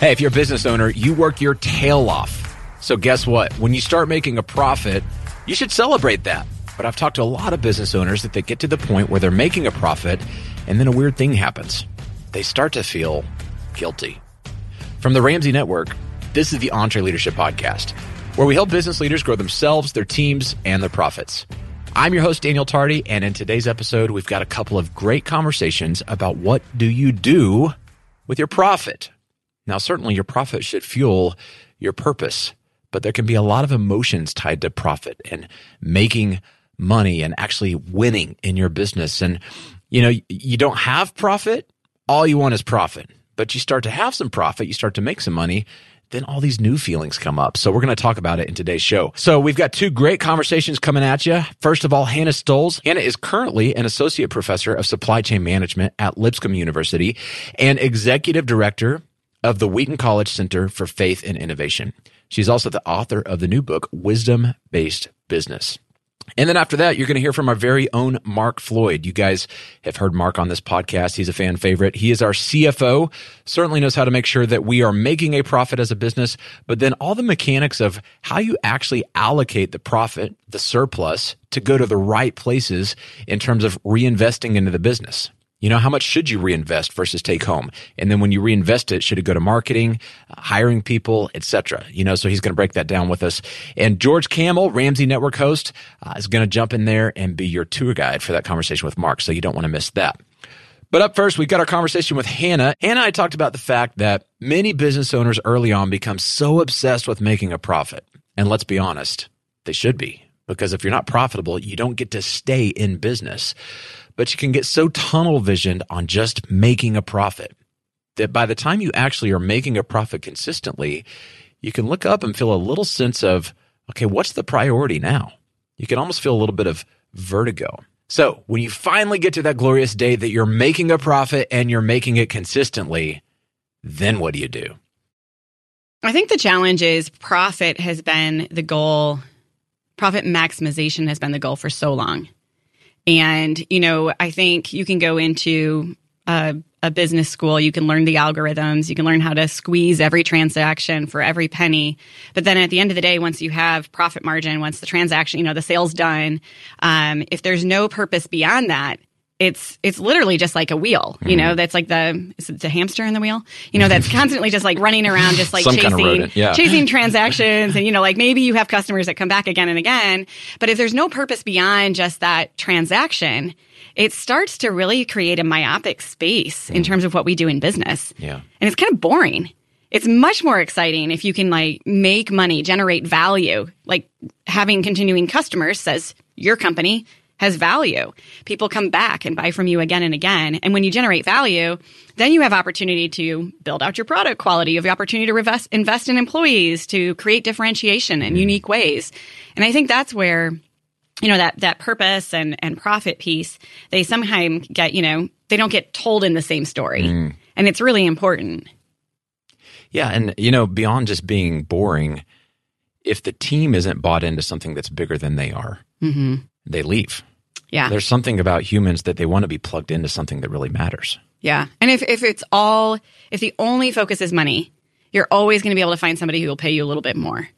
Hey, if you're a business owner, you work your tail off. So guess what? When you start making a profit, you should celebrate that. But I've talked to a lot of business owners that they get to the point where they're making a profit and then a weird thing happens. They start to feel guilty. From the Ramsey Network, this is the EntreLeadership Podcast, where we help business leaders grow themselves, their teams, and their profits. I'm your host, Daniel Tardy, and in today's episode, we've got a couple of great conversations about what do you do with your profit. Now, certainly your profit should fuel your purpose, but there can be a lot of emotions tied to profit and making money and actually winning in your business. And, you know, you don't have profit. All you want is profit, but you start to have some profit. You start to make some money. Then all these new feelings come up. So we're going to talk about it in today's show. So we've got two great conversations coming at you. First of all, Hannah Stolze. Hannah is currently an associate professor of supply chain management at Lipscomb University and executive director of the Wheaton College Center for Faith and Innovation. She's also the author of the new book, Wisdom Based Business. And then after that, you're going to hear from our very own Mark Floyd. You guys have heard Mark on this podcast. He's a fan favorite. He is our CFO, certainly knows how to make sure that we are making a profit as a business, but then all the mechanics of how you actually allocate the profit, the surplus to go to the right places in terms of reinvesting into the business. You know, how much should you reinvest versus take home? And then when you reinvest it, should it go to marketing, hiring people, etc.? You know, so he's going to break that down with us. And George Kamel, Ramsey Network host, uh, is going to jump in there and be your tour guide for that conversation with Mark. So you don't want to miss that. But up first, we've got our conversation with Hannah. Hannah and I talked about the fact that many business owners early on become so obsessed with making a profit. And let's be honest, they should be. Because if you're not profitable, you don't get to stay in business but you can get so tunnel visioned on just making a profit that by the time you actually are making a profit consistently, you can look up and feel a little sense of, okay, what's the priority now? You can almost feel a little bit of vertigo. So when you finally get to that glorious day that you're making a profit and you're making it consistently, then what do you do? I think the challenge is profit has been the goal. Profit maximization has been the goal for so long. And, you know, I think you can go into a, a, business school, you can learn the algorithms, you can learn how to squeeze every transaction for every penny. But then at the end of the day, once you have profit margin, once the transaction, you know, the sale's done, um, if there's no purpose beyond that, it's it's literally just like a wheel, you know. Mm-hmm. That's like the is it the hamster in the wheel, you know. That's constantly just like running around, just like chasing kind of yeah. chasing transactions, and you know, like maybe you have customers that come back again and again. But if there's no purpose beyond just that transaction, it starts to really create a myopic space mm. in terms of what we do in business. Yeah, and it's kind of boring. It's much more exciting if you can like make money, generate value. Like having continuing customers says your company has value. People come back and buy from you again and again. And when you generate value, then you have opportunity to build out your product quality. You have the opportunity to invest, invest in employees, to create differentiation in mm. unique ways. And I think that's where you know that that purpose and and profit piece they sometimes get you know they don't get told in the same story mm. and it's really important yeah and you know beyond just being boring if the team isn't bought into something that's bigger than they are mm-hmm. they leave yeah. There's something about humans that they want to be plugged into something that really matters. Yeah. And if, if it's all, if the only focus is money, you're always going to be able to find somebody who will pay you a little bit more.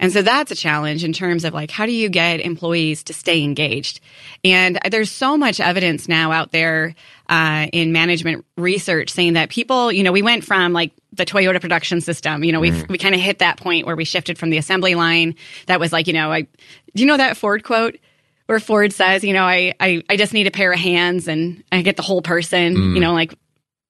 And so that's a challenge in terms of like, how do you get employees to stay engaged? And there's so much evidence now out there uh, in management research saying that people, you know, we went from like the Toyota production system, you know, we mm. we kind of hit that point where we shifted from the assembly line. That was like, you know, I, do you know that Ford quote? Where Ford says, you know, I, I, I just need a pair of hands and I get the whole person, mm. you know, like.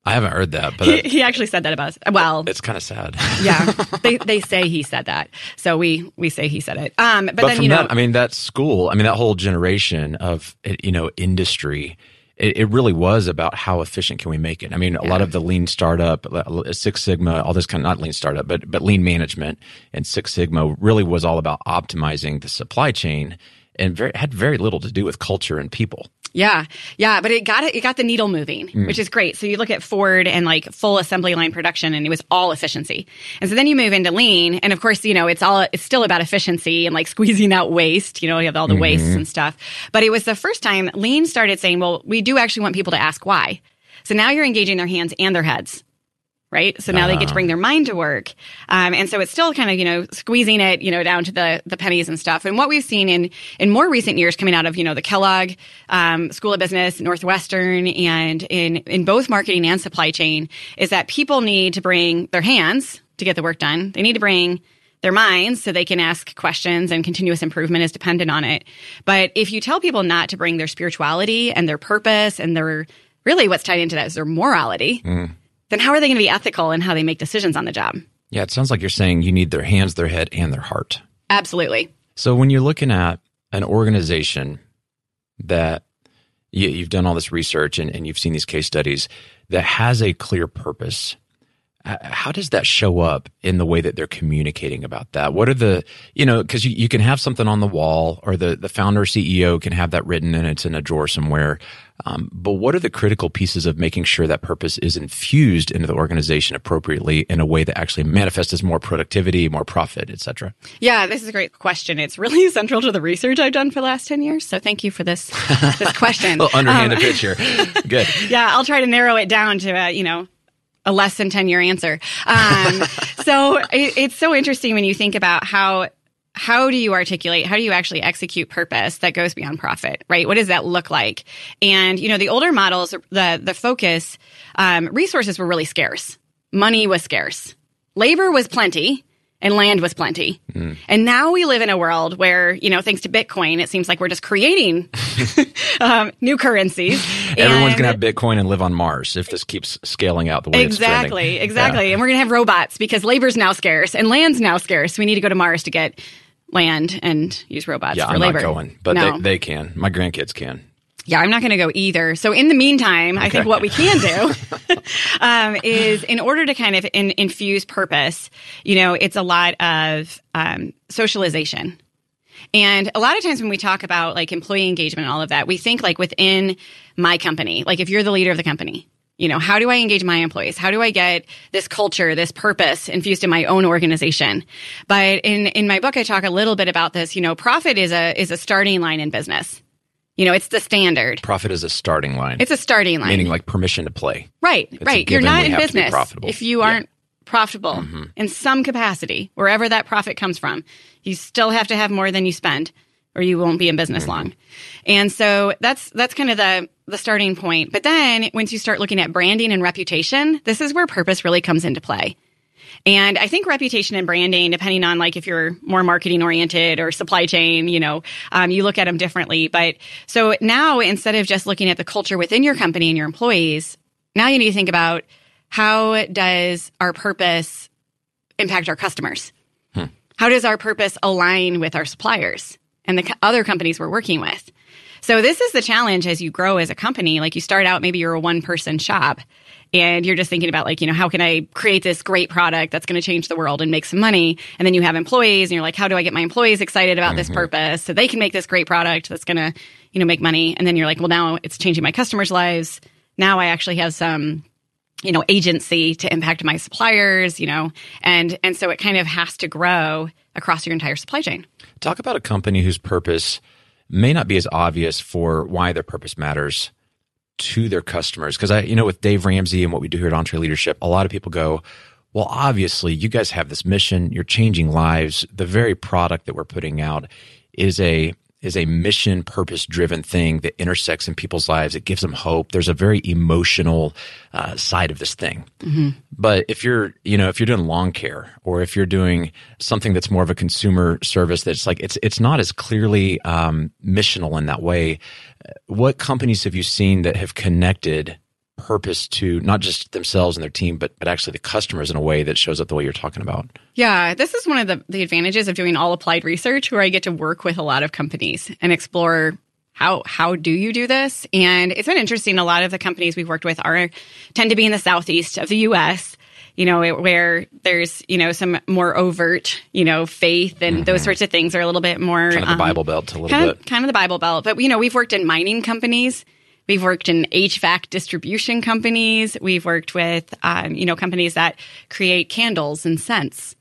I haven't heard that, but he, he actually said that about us. Well, it's kind of sad. yeah, they they say he said that, so we we say he said it. Um, but, but then you know, that, I mean, that school, I mean, that whole generation of you know industry, it, it, really was about how efficient can we make it. I mean, a lot of the lean startup, Six Sigma, all this kind of not lean startup, but but lean management and Six Sigma really was all about optimizing the supply chain and very, had very little to do with culture and people. Yeah, yeah, but it got it. It got the needle moving, mm. which is great. So you look at Ford and like full assembly line production, and it was all efficiency. And so then you move into lean, and of course, you know, it's all it's still about efficiency and like squeezing out waste. You know, you have all the mm-hmm. wastes and stuff. But it was the first time lean started saying, "Well, we do actually want people to ask why." So now you're engaging their hands and their heads right? So now they get to Ah. bring their mind to work. Um, and so it's still kind of, you know, squeezing it, you know, down to the, the pennies and stuff. And what we've seen in, in more recent years coming out of, you know, the Kellogg, um, School of Business, Northwestern, and in, in both marketing and supply chain is that people need to bring their hands to get the work done. They need to bring their minds so they can ask questions and continuous improvement is dependent on it. But if you tell people not to bring their spirituality and their purpose and their really what's tied into that is their morality, then how are they going to be ethical in how they make decisions on the job? Yeah, it sounds like you're saying you need their hands, their head, and their heart. Absolutely. So when you're looking at an organization that you, you've done all this research and, and you've seen these case studies that has a clear purpose, how does that show up in the way that they're communicating about that? What are the, you know, because you, you can have something on the wall or the, the founder CEO can have that written and it's in a drawer somewhere. Um, but what are the critical pieces of making sure that purpose is infused into the organization appropriately in a way that actually manifests as more productivity, more profit, et cetera? Yeah, this is a great question. It's really central to the research I've done for the last 10 years. So thank you for this, this question. little underhanded Um, pitch here. Good. yeah, I'll try to narrow it down to a, you know, a less than 10 year answer. Um, so it, it's so interesting when you think about how, how do you articulate, how do you actually execute purpose that goes beyond profit, right? What does that look like? And, you know, the older models, the, the focus, um, resources were really scarce. Money was scarce. Labor was plenty and land was plenty. And now we live in a world where, you know, thanks to Bitcoin, it seems like we're just creating um, new currencies. Everyone's going to have Bitcoin and live on Mars if this keeps scaling out the way it's Exactly, exactly. And we're going to have robots because labor's now scarce and land's now scarce. We need to go to Mars to get land and use robots Yeah, for I'm labor. not going, but no. they, they can. My grandkids can. Yeah, I'm not going to go either. So in the meantime, I think what we can do um, is in order to kind of in, infuse purpose, you know, it's a lot of um, socialization. And a lot of times when we talk about like employee engagement and all of that, we think like within my company, like if you're the leader of the company, you know, how do I engage my employees? How do I get this culture, this purpose infused in my own organization? But in, in my book, I talk a little bit about this. You know, profit is a, is a starting line in business. You know, it's the standard. Profit is a starting line, It's a starting line. meaning like permission to play. Right, a right. You're not in have to be business if you Yeah. Mm-hmm. aren't profitable in some capacity, wherever that profit comes from. You still have to have more than you spend, or you won't be in business Mm-hmm. long. And so that's that's kind of the the starting point. But then once you start looking at branding and reputation, this is where purpose really comes into play. And I think reputation and branding, depending on like if you're more marketing oriented or supply chain, you know, um, you look at them differently. But so now instead of just looking at the culture within your company and your employees, now you need to think about how does our purpose impact our customers? How does our purpose align with our suppliers and the other companies we're working with? So this is the challenge as you grow as a company. Like you start out, maybe you're a one person shop and you're just thinking about like, you know, how can I create this great product that's going to change the world and make some money? And then you have employees and you're like, how do I get my employees excited about this mm-hmm. purpose so they can make this great product that's going to, you know, make money? And then you're like, well, now it's changing my customers' lives. Now I actually have some you know agency to impact my suppliers you know and and so it kind of has to grow across your entire supply chain Talk about a company whose purpose may not be as obvious for why their purpose matters to their customers. Because I, you know, with Dave Ramsey and what we do here at EntreLeadership, a lot of people go, well, obviously, you guys have this mission. You're changing lives. The very product that we're putting out is a is a mission purpose driven thing that intersects in people's lives. It gives them hope. There's a very emotional uh, side of this thing. But if you're, you know, if you're doing lawn care or if you're doing something that's more of a consumer service that's like it's it's not as clearly um, missional in that way. uh, What companies have you seen that have connected purpose to not just themselves and their team, but but actually the customers in a way that shows up the way you're talking about? yeah this is one of the, the advantages of doing all applied research where i get to work with a lot of companies and explore how how do you do this and it's been interesting a lot of the companies we've worked with are tend to be in the southeast of the us you know where there's you know some more overt you know faith and those sorts of things are a little bit more Kind of the um, Bible Belt a little kind bit. Kind of the Bible Belt. But, you know, we've worked in mining companies. We've worked in HVAC distribution companies. We've worked with, um, you know, companies that create candles and scents.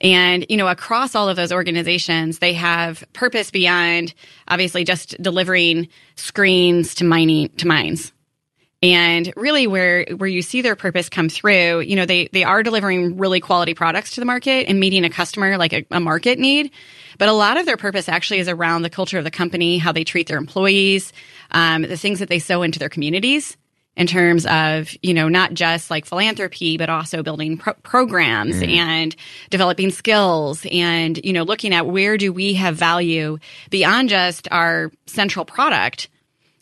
And, you know, across all of those organizations, they have purpose beyond obviously just delivering screens to mining, to mines. And really where where you see their purpose come through, you know, they they are delivering really quality products to the market and meeting a customer like a, a market need. But a lot of their purpose actually is around the culture of the company, how they treat their employees, um, the things that they sow into their communities in terms of you know not just like philanthropy but also building pro- programs mm. and developing skills and you know looking at where do we have value beyond just our central product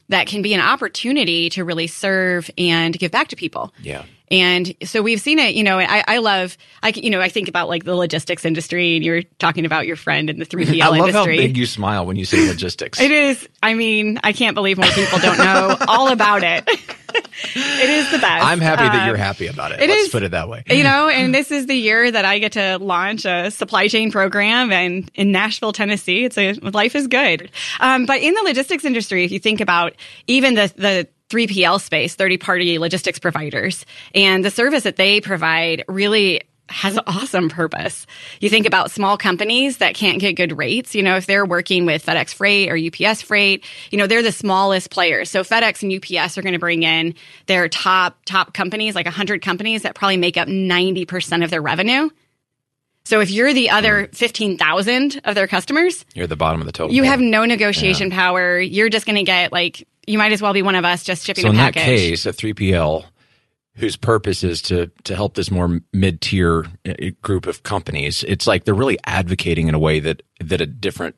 that can be an opportunity to really serve and give back to people. Yeah. And so we've seen it, you know, I, I love, I, you know, I think about like the logistics industry and you're talking about your friend in the 3PL industry. I love industry. how big you smile when you say logistics. it is. I mean, I can't believe more people don't know all about it. it is the best. I'm happy that you're um, happy about it. it Let's is, put it that way. You know, and this is the year that I get to launch a supply chain program and in Nashville, Tennessee. It's a life is good. Um, but in the logistics industry, if you think about even the the 3PL space, third party logistics providers, and the service that they provide really has an awesome purpose. You think about small companies that can't get good rates. You know, if they're working with FedEx Freight or UPS Freight, you know, they're the smallest players. So FedEx and UPS are going to bring in their top, top companies, like 100 companies that probably make up 90% of their revenue. So if you're the other hmm. 15,000 of their customers, you're at the bottom of the total. You have no negotiation yeah. power. You're just going to get like, you might as well be one of us just shipping so a package. So in that case, a 3PL whose purpose is to to help this more mid tier uh, group of companies. It's like they're really advocating in a way that that a different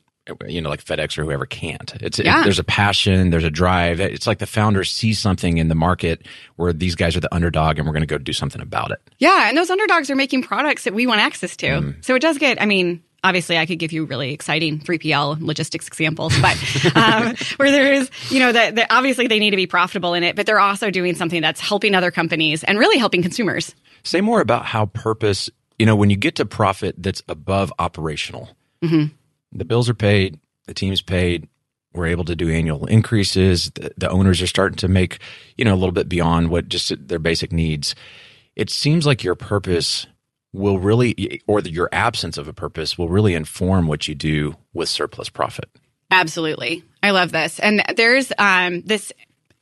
you know like FedEx or whoever can't. It's yeah. it, there's a passion, there's a drive. It's like the founders see something in the market where these guys are the underdog and we're going to go do something about it. Yeah, and those underdogs are making products that we want access to. Mm. So it does get I mean obviously I could give you really exciting 3PL logistics examples, but um, where there is, you know, that the, obviously they need to be profitable in it, but they're also doing something that's helping other companies and really helping consumers. Say more about how purpose, you know, when you get to profit that's above operational, mm-hmm. the bills are paid, the team's paid, we're able to do annual increases. The, the, owners are starting to make, you know, a little bit beyond what just their basic needs. It seems like your purpose will really, or the, your absence of a purpose will really inform what you do with surplus profit. Absolutely. I love this. And there's um, this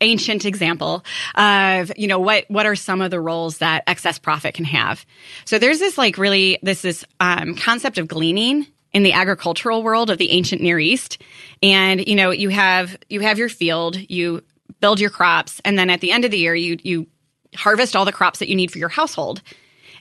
ancient example of you know what what are some of the roles that excess profit can have so there's this like really this this um, concept of gleaning in the agricultural world of the ancient near east and you know you have you have your field you build your crops and then at the end of the year you you harvest all the crops that you need for your household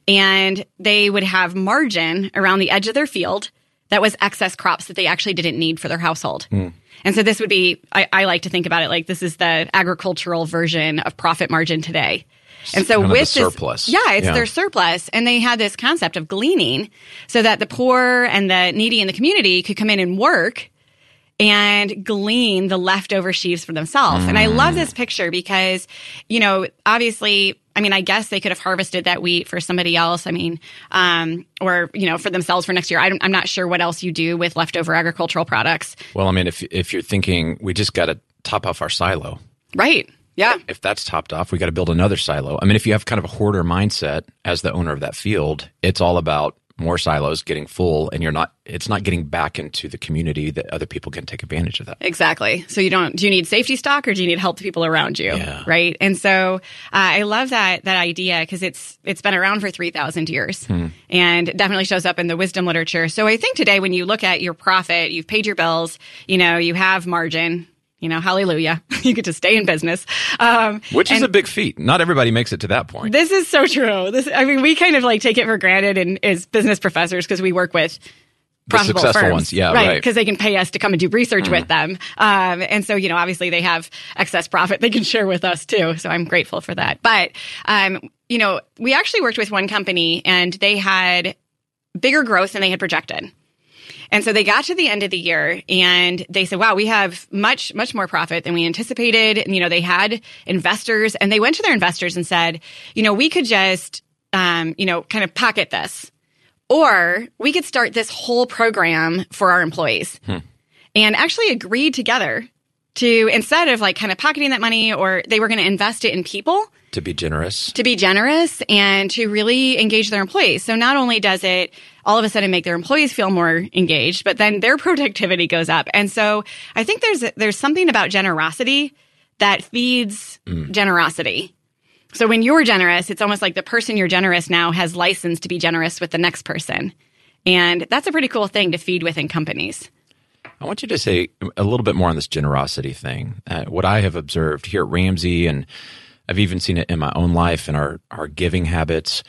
and they would have margin around the edge of their field that was excess crops that they actually didn't need for their household. Mm. And so this would be, I, I, like to think about it like this is the agricultural version of profit margin today. And so with this, surplus. yeah, it's yeah. their surplus. And they had this concept of gleaning so that the poor and the needy in the community could come in and work and glean the leftover sheaves for themselves. Mm. And I love this picture because, you know, obviously I mean, I guess they could have harvested that wheat for somebody else. I mean, um, or you know, for themselves for next year. I am not sure what else you do with leftover agricultural products. Well, I mean, if if you're thinking we just got to top off our silo, right? Yeah. If that's topped off, we got to build another silo. I mean, if you have kind of a hoarder mindset as the owner of that field, it's all about more silos getting full and you're not it's not getting back into the community that other people can take advantage of that. Exactly. So you don't do you need safety stock or do you need help the people around you? Yeah. right? And so uh, i love that that idea because it's it's been around for 3000 years hmm. and definitely shows up in the wisdom literature. So i think today when you look at your profit you've paid your bills you know you have margin you know, hallelujah. you get to stay in business. Um, Which is a big feat. Not everybody makes it to that point. This is so true. This, I mean, we kind of like take it for granted and as business professors because we work with profitable the successful firms, ones, yeah, right? Because right. they can pay us to come and do research mm. with them, um, and so you know, obviously they have excess profit they can share with us too. So I'm grateful for that. But um, you know, we actually worked with one company and they had bigger growth than they had projected. And so they got to the end of the year and they said, wow, we have much, much more profit than we anticipated. And, you know, they had investors and they went to their investors and said, you know, we could just, um, you know, kind of pocket this or we could start this whole program for our employees hmm. and actually agreed together to instead of like kind of pocketing that money or they were going to invest it in people to be generous to be generous and to really engage their employees so not only does it all of a sudden make their employees feel more engaged but then their productivity goes up and so i think there's there's something about generosity that feeds mm. generosity. So when you're generous, it's almost like the person you're generous now has license to be generous with the next person. And that's a pretty cool thing to feed within companies. I want you to say a little bit more on this generosity thing. Uh, what I have observed here at Ramsey, and I've even seen it in my own life and our, our giving habits,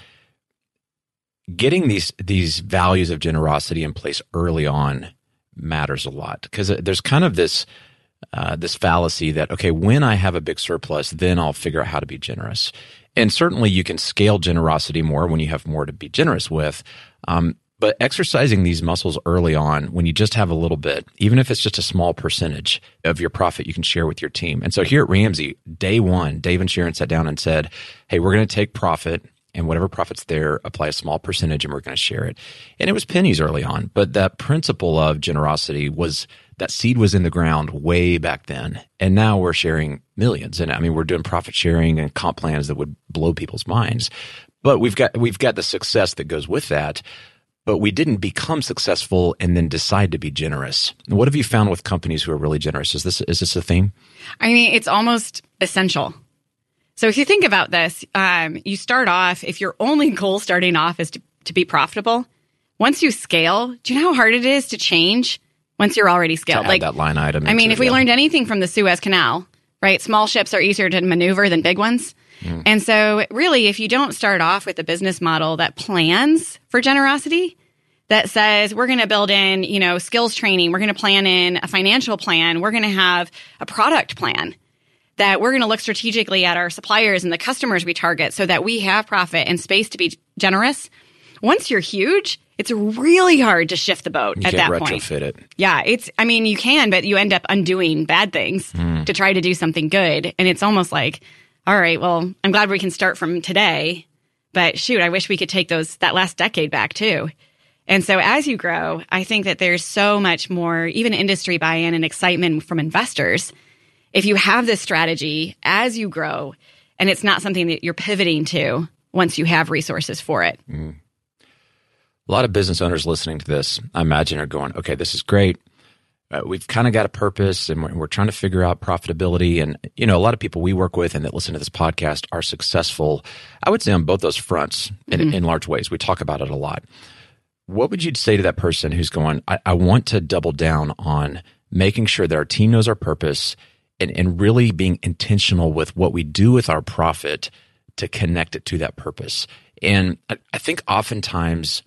getting these these values of generosity in place early on matters a lot because there's kind of this uh, this fallacy that okay when i have a big surplus then i'll figure out how to be generous. And certainly you can scale generosity more when you have more to be generous with. Um, but exercising these muscles early on when you just have a little bit even if it's just a small percentage of your profit you can share with your team and so here at ramsey day one dave and sharon sat down and said hey we're going to take profit and whatever profits there, apply a small percentage and we're going to share it. And it was pennies early on, but that principle of generosity was that seed was in the ground way back then. And now we're sharing millions. And I mean, we're doing profit sharing and comp plans that would blow people's minds. But we've got, we've got the success that goes with that. But we didn't become successful and then decide to be generous. What have you found with companies who are really generous? Is this, is this a theme? I mean, it's almost essential so if you think about this, um, you start off, if your only goal starting off is to, to be profitable, once you scale, do you know how hard it is to change once you're already scaled? like that line item. I mean, if we learned anything from the Suez Canal, right? Small ships are easier to maneuver than big ones. Mm. And so really, if you don't start off with a business model that plans for generosity, that says we're going to build in, you know, skills training, we're going to plan in a financial plan, we're going to have a product plan that we're going to look strategically at our suppliers and the customers we target so that we have profit and space to be generous. Once you're huge, it's really hard to shift the boat you at that retrofit point. Retrofit it. Yeah, it's. I mean, you can, but you end up undoing bad things mm. to try to do something good, and it's almost like, all right, well, I'm glad we can start from today, but shoot, I wish we could take those that last decade back too. And so as you grow, I think that there's so much more, even industry buy-in and excitement from investors if you have this strategy as you grow and it's not something that you're pivoting to once you have resources for it. Mm. A lot of business owners listening to this, I imagine, are going, okay, this is great. Uh, we've kind of got a purpose and we're, we're, trying to figure out profitability. And, you know, a lot of people we work with and that listen to this podcast are successful, I would say, on both those fronts in, mm-hmm. in large ways. We talk about it a lot. What would you say to that person who's going, I, I want to double down on making sure that our team knows our purpose and, and really being intentional with what we do with our profit to connect it to that purpose. And I, I think oftentimes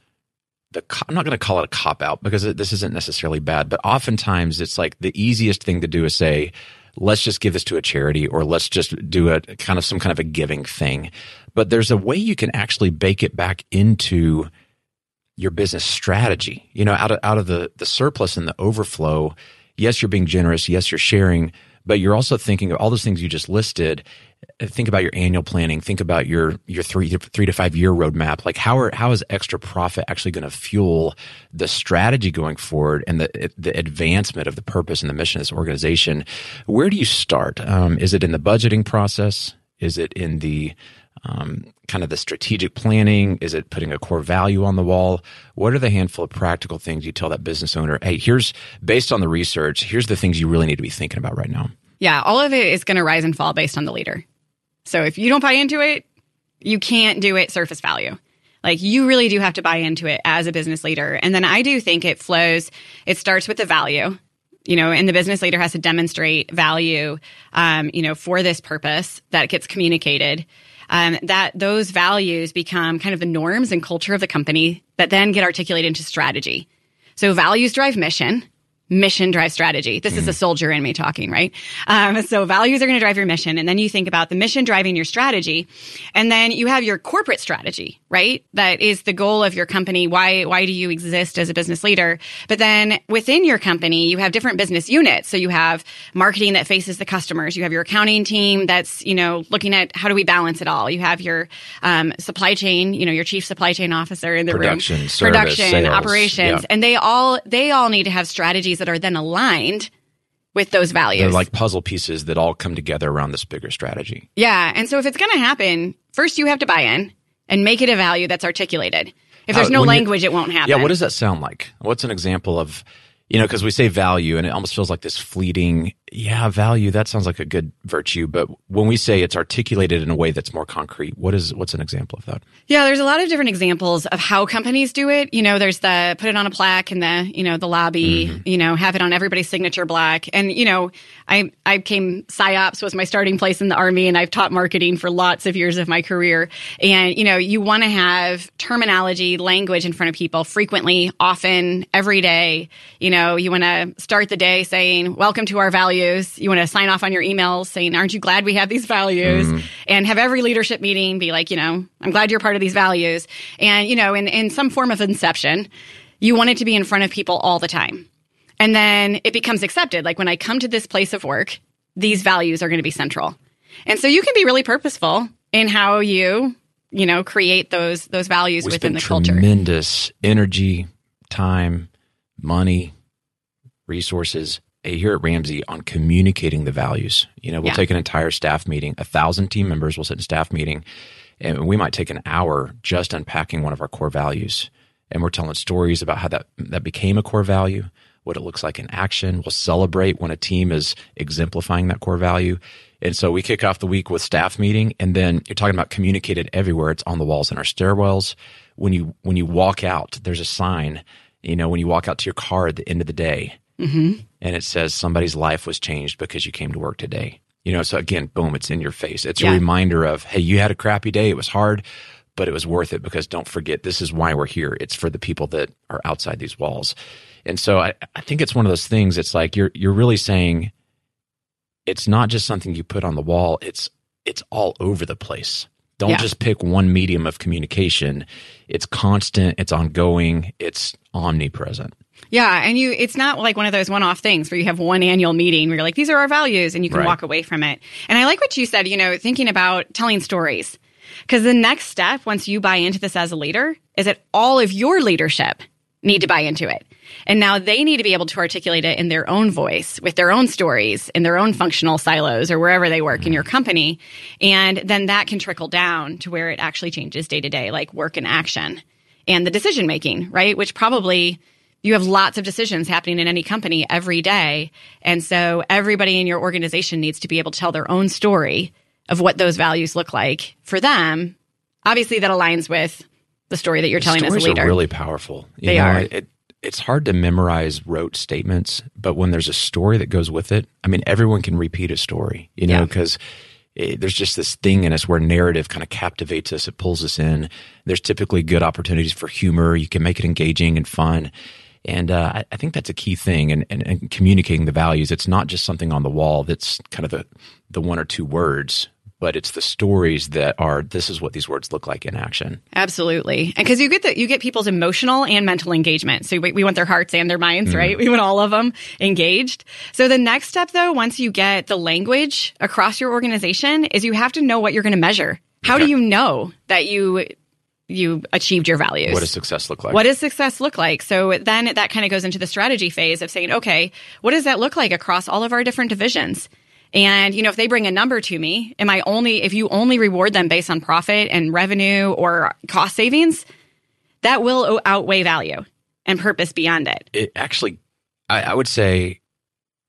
the I'm not going to call it a cop out because this isn't necessarily bad, but oftentimes it's like the easiest thing to do is say, let's just give this to a charity or let's just do a kind of some kind of a giving thing. But there's a way you can actually bake it back into your business strategy. You know, out of out of the the surplus and the overflow, yes, you're being generous, yes, you're sharing, but you're also thinking of all those things you just listed. Think about your annual planning. Think about your your three three to five year roadmap. Like how are how is extra profit actually going to fuel the strategy going forward and the the advancement of the purpose and the mission of this organization? Where do you start? Um, is it in the budgeting process? Is it in the um, kind of the strategic planning? Is it putting a core value on the wall? What are the handful of practical things you tell that business owner? Hey, here's based on the research, here's the things you really need to be thinking about right now. Yeah, all of it is going to rise and fall based on the leader. So if you don't buy into it, you can't do it surface value. Like you really do have to buy into it as a business leader. And then I do think it flows, it starts with the value you know, and the business leader has to demonstrate value, um, you know, for this purpose that gets communicated um, that those values become kind of the norms and culture of the company that then get articulated into strategy. So values drive mission mission drive strategy. This mm. is a soldier in me talking, right? Um, so values are going to drive your mission. And then you think about the mission driving your strategy. And then you have your corporate strategy, right? That is the goal of your company. Why, why do you exist as a business leader? But then within your company, you have different business units. So you have marketing that faces the customers. You have your accounting team that's, you know, looking at how do we balance it all? You have your, um, supply chain, you know, your chief supply chain officer in the production, room, service, production, sales. operations. Yeah. And they all, they all need to have strategies that are then aligned with those values. They're like puzzle pieces that all come together around this bigger strategy. Yeah. And so if it's going to happen, first you have to buy in and make it a value that's articulated. If there's uh, no language, it won't happen. Yeah. What does that sound like? What's an example of, you know, because we say value and it almost feels like this fleeting yeah, value, that sounds like a good virtue. But when we say it's articulated in a way that's more concrete, what is, what's an example of that? Yeah, there's a lot of different examples of how companies do it. You know, there's the put it on a plaque in the, you know, the lobby, mm-hmm. you know, have it on everybody's signature black. And, you know, I, I came, PSYOPs was my starting place in the Army and I've taught marketing for lots of years of my career. And, you know, you want to have terminology, language in front of people frequently, often, every day. You know, you want to start the day saying, welcome to our values values. You want to sign off on your emails saying, aren't you glad we have these values? Mm. And have every leadership meeting be like, you know, I'm glad you're part of these values. And, you know, in, in some form of inception, you want it to be in front of people all the time. And then it becomes accepted. Like when I come to this place of work, these values are going to be central. And so you can be really purposeful in how you, you know, create those those values we within the culture. Tremendous energy, time, money, resources here at Ramsey on communicating the values. You know, we'll yeah. take an entire staff meeting, a thousand team members will sit in staff meeting, and we might take an hour just unpacking one of our core values. And we're telling stories about how that, that became a core value, what it looks like in action. We'll celebrate when a team is exemplifying that core value. And so we kick off the week with staff meeting, and then you're talking about communicated everywhere. It's on the walls in our stairwells. When you when you walk out, there's a sign. You know, when you walk out to your car at the end of the day, mm-hmm. and it says somebody's life was changed because you came to work today. You know, so again, boom, it's in your face. It's yeah. a reminder of, hey, you had a crappy day. It was hard, but it was worth it because don't forget, this is why we're here. It's for the people that are outside these walls. And so I, I think it's one of those things. It's like you're you're really saying it's not just something you put on the wall. It's it's all over the place. Don't yeah. just pick one medium of communication. It's constant, it's ongoing, it's omnipresent. Yeah, and you it's not like one of those one-off things where you have one annual meeting where you're like these are our values and you can right. walk away from it. And I like what you said, you know, thinking about telling stories. Cuz the next step once you buy into this as a leader is that all of your leadership need to buy into it. And now they need to be able to articulate it in their own voice, with their own stories, in their own functional silos or wherever they work in your company. And then that can trickle down to where it actually changes day to day, like work and action and the decision making, right? Which probably you have lots of decisions happening in any company every day. And so everybody in your organization needs to be able to tell their own story of what those values look like for them. Obviously, that aligns with the story that you're telling as a leader. Are really powerful. You they know, are. It, it's hard to memorize rote statements, but when there's a story that goes with it, I mean, everyone can repeat a story, you know, because yeah. Eh, there's just this thing in us where narrative kind of captivates us, it pulls us in. There's typically good opportunities for humor. You can make it engaging and fun. And uh, I, I, think that's a key thing. And, and, and communicating the values, it's not just something on the wall that's kind of the, the one or two words, but it's the stories that are this is what these words look like in action. Absolutely, and because you get the, you get people's emotional and mental engagement. So we, we want their hearts and their minds, mm. right? We want all of them engaged. So the next step, though, once you get the language across your organization, is you have to know what you're going to measure. How okay. do you know that you you achieved your values. What does success look like? What does success look like? So then that kind of goes into the strategy phase of saying, okay, what does that look like across all of our different divisions? And, you know, if they bring a number to me, am I only, if you only reward them based on profit and revenue or cost savings, that will outweigh value and purpose beyond it. It actually, I, I would say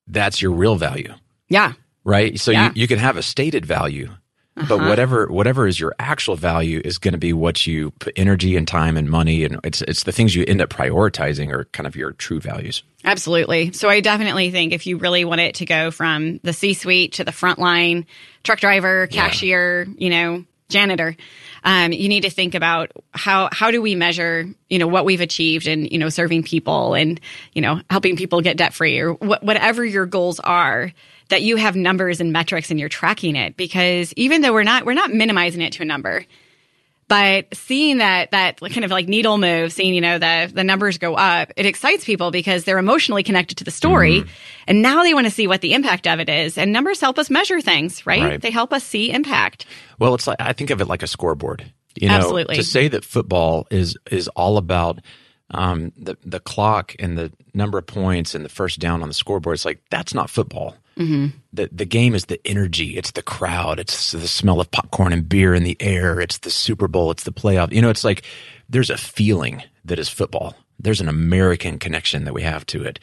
that's your real value. Yeah. Right. So yeah. you, you can have a stated value, uh-huh. But whatever whatever is your actual value is going to be what you put energy and time and money and it's it's the things you end up prioritizing are kind of your true values. Absolutely. So I definitely think if you really want it to go from the C-suite to the frontline truck driver, cashier, yeah. you know, janitor, um, you need to think about how how do we measure you know what we've achieved and you know serving people and you know helping people get debt free or wh- whatever your goals are that you have numbers and metrics and you're tracking it because even though we're not we're not minimizing it to a number but seeing that that kind of like needle move seeing you know the the numbers go up it excites people because they're emotionally connected to the story mm. and now they want to see what the impact of it is and numbers help us measure things right, right. they help us see impact well it's like i think of it like a scoreboard you know Absolutely. to say that football is is all about um, the the clock and the number of points and the first down on the scoreboard. It's like that's not football. Mm-hmm. The the game is the energy. It's the crowd. It's the smell of popcorn and beer in the air. It's the Super Bowl. It's the playoff. You know, it's like there's a feeling that is football. There's an American connection that we have to it.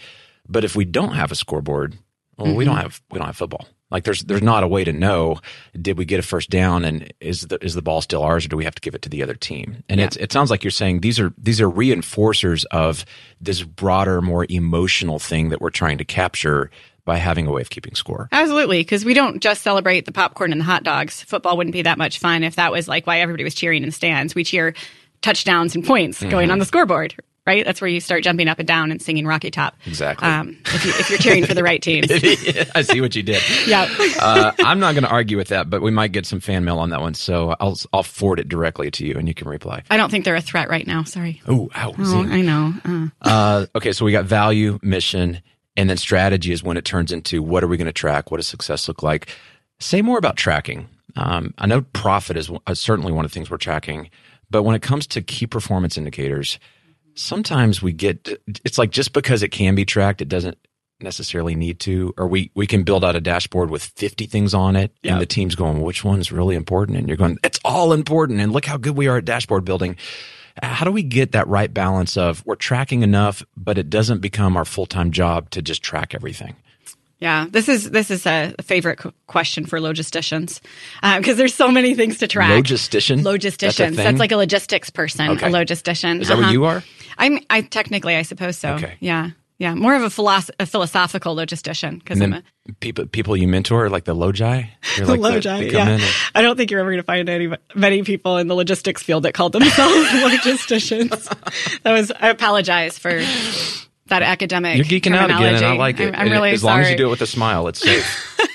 But if we don't have a scoreboard, Well, we don't have we don't have football. Like there's there's not a way to know did we get a first down and is the is the ball still ours or do we have to give it to the other team? And Yeah. it's it sounds like you're saying these are these are reinforcers of this broader, more emotional thing that we're trying to capture by having a way of keeping score. Absolutely, because we don't just celebrate the popcorn and the hot dogs. Football wouldn't be that much fun if that was like why everybody was cheering in the stands. We cheer touchdowns and points Mm-hmm. going on the scoreboard, right? That's where you start jumping up and down and singing Rocky Top. Exactly. Um, if, you, if you're cheering for the right teams. I see what you did. yeah. Uh, I'm not going to argue with that, but we might get some fan mail on that one. So I'll I'll forward it directly to you, and you can reply. I don't think they're a threat right now. Sorry. Oh, ow, Oh. I know. Uh, Uh, okay, so we got value, mission, and then strategy is when it turns into what are we going to track? What does success look like? Say more about tracking. Um, I know profit is uh, certainly one of the things we're tracking, but when it comes to key performance indicators, sometimes we get it's like just because it can be tracked, it doesn't necessarily need to, or we we can build out a dashboard with 50 things on it, Yeah. and the team's going, which one's really important? And you're going, it's all important, and look how good we are at dashboard building how do we get that right balance of we're tracking enough, but it doesn't become our full time job to just track everything? yeah. This is this is a favorite question for logisticians because there's so many things to track. Logistician? Logisticians. That's, That's, like a logistics person. Okay. A logistician. Is that Uh-huh. what you are? I'm. I technically, I suppose so. Okay. Yeah. Yeah. More of a, philosoph- a philosophical logistician because I'm a people people you mentor, like the logi? You're like the- Logi, come yeah. and- I don't think you're ever going to find any many people in the logistics field that called themselves logisticians. that was. I apologize for that academic. you're geeking out again, and I like it. I'm, I'm really as sorry. long as you do it with a smile, it's safe.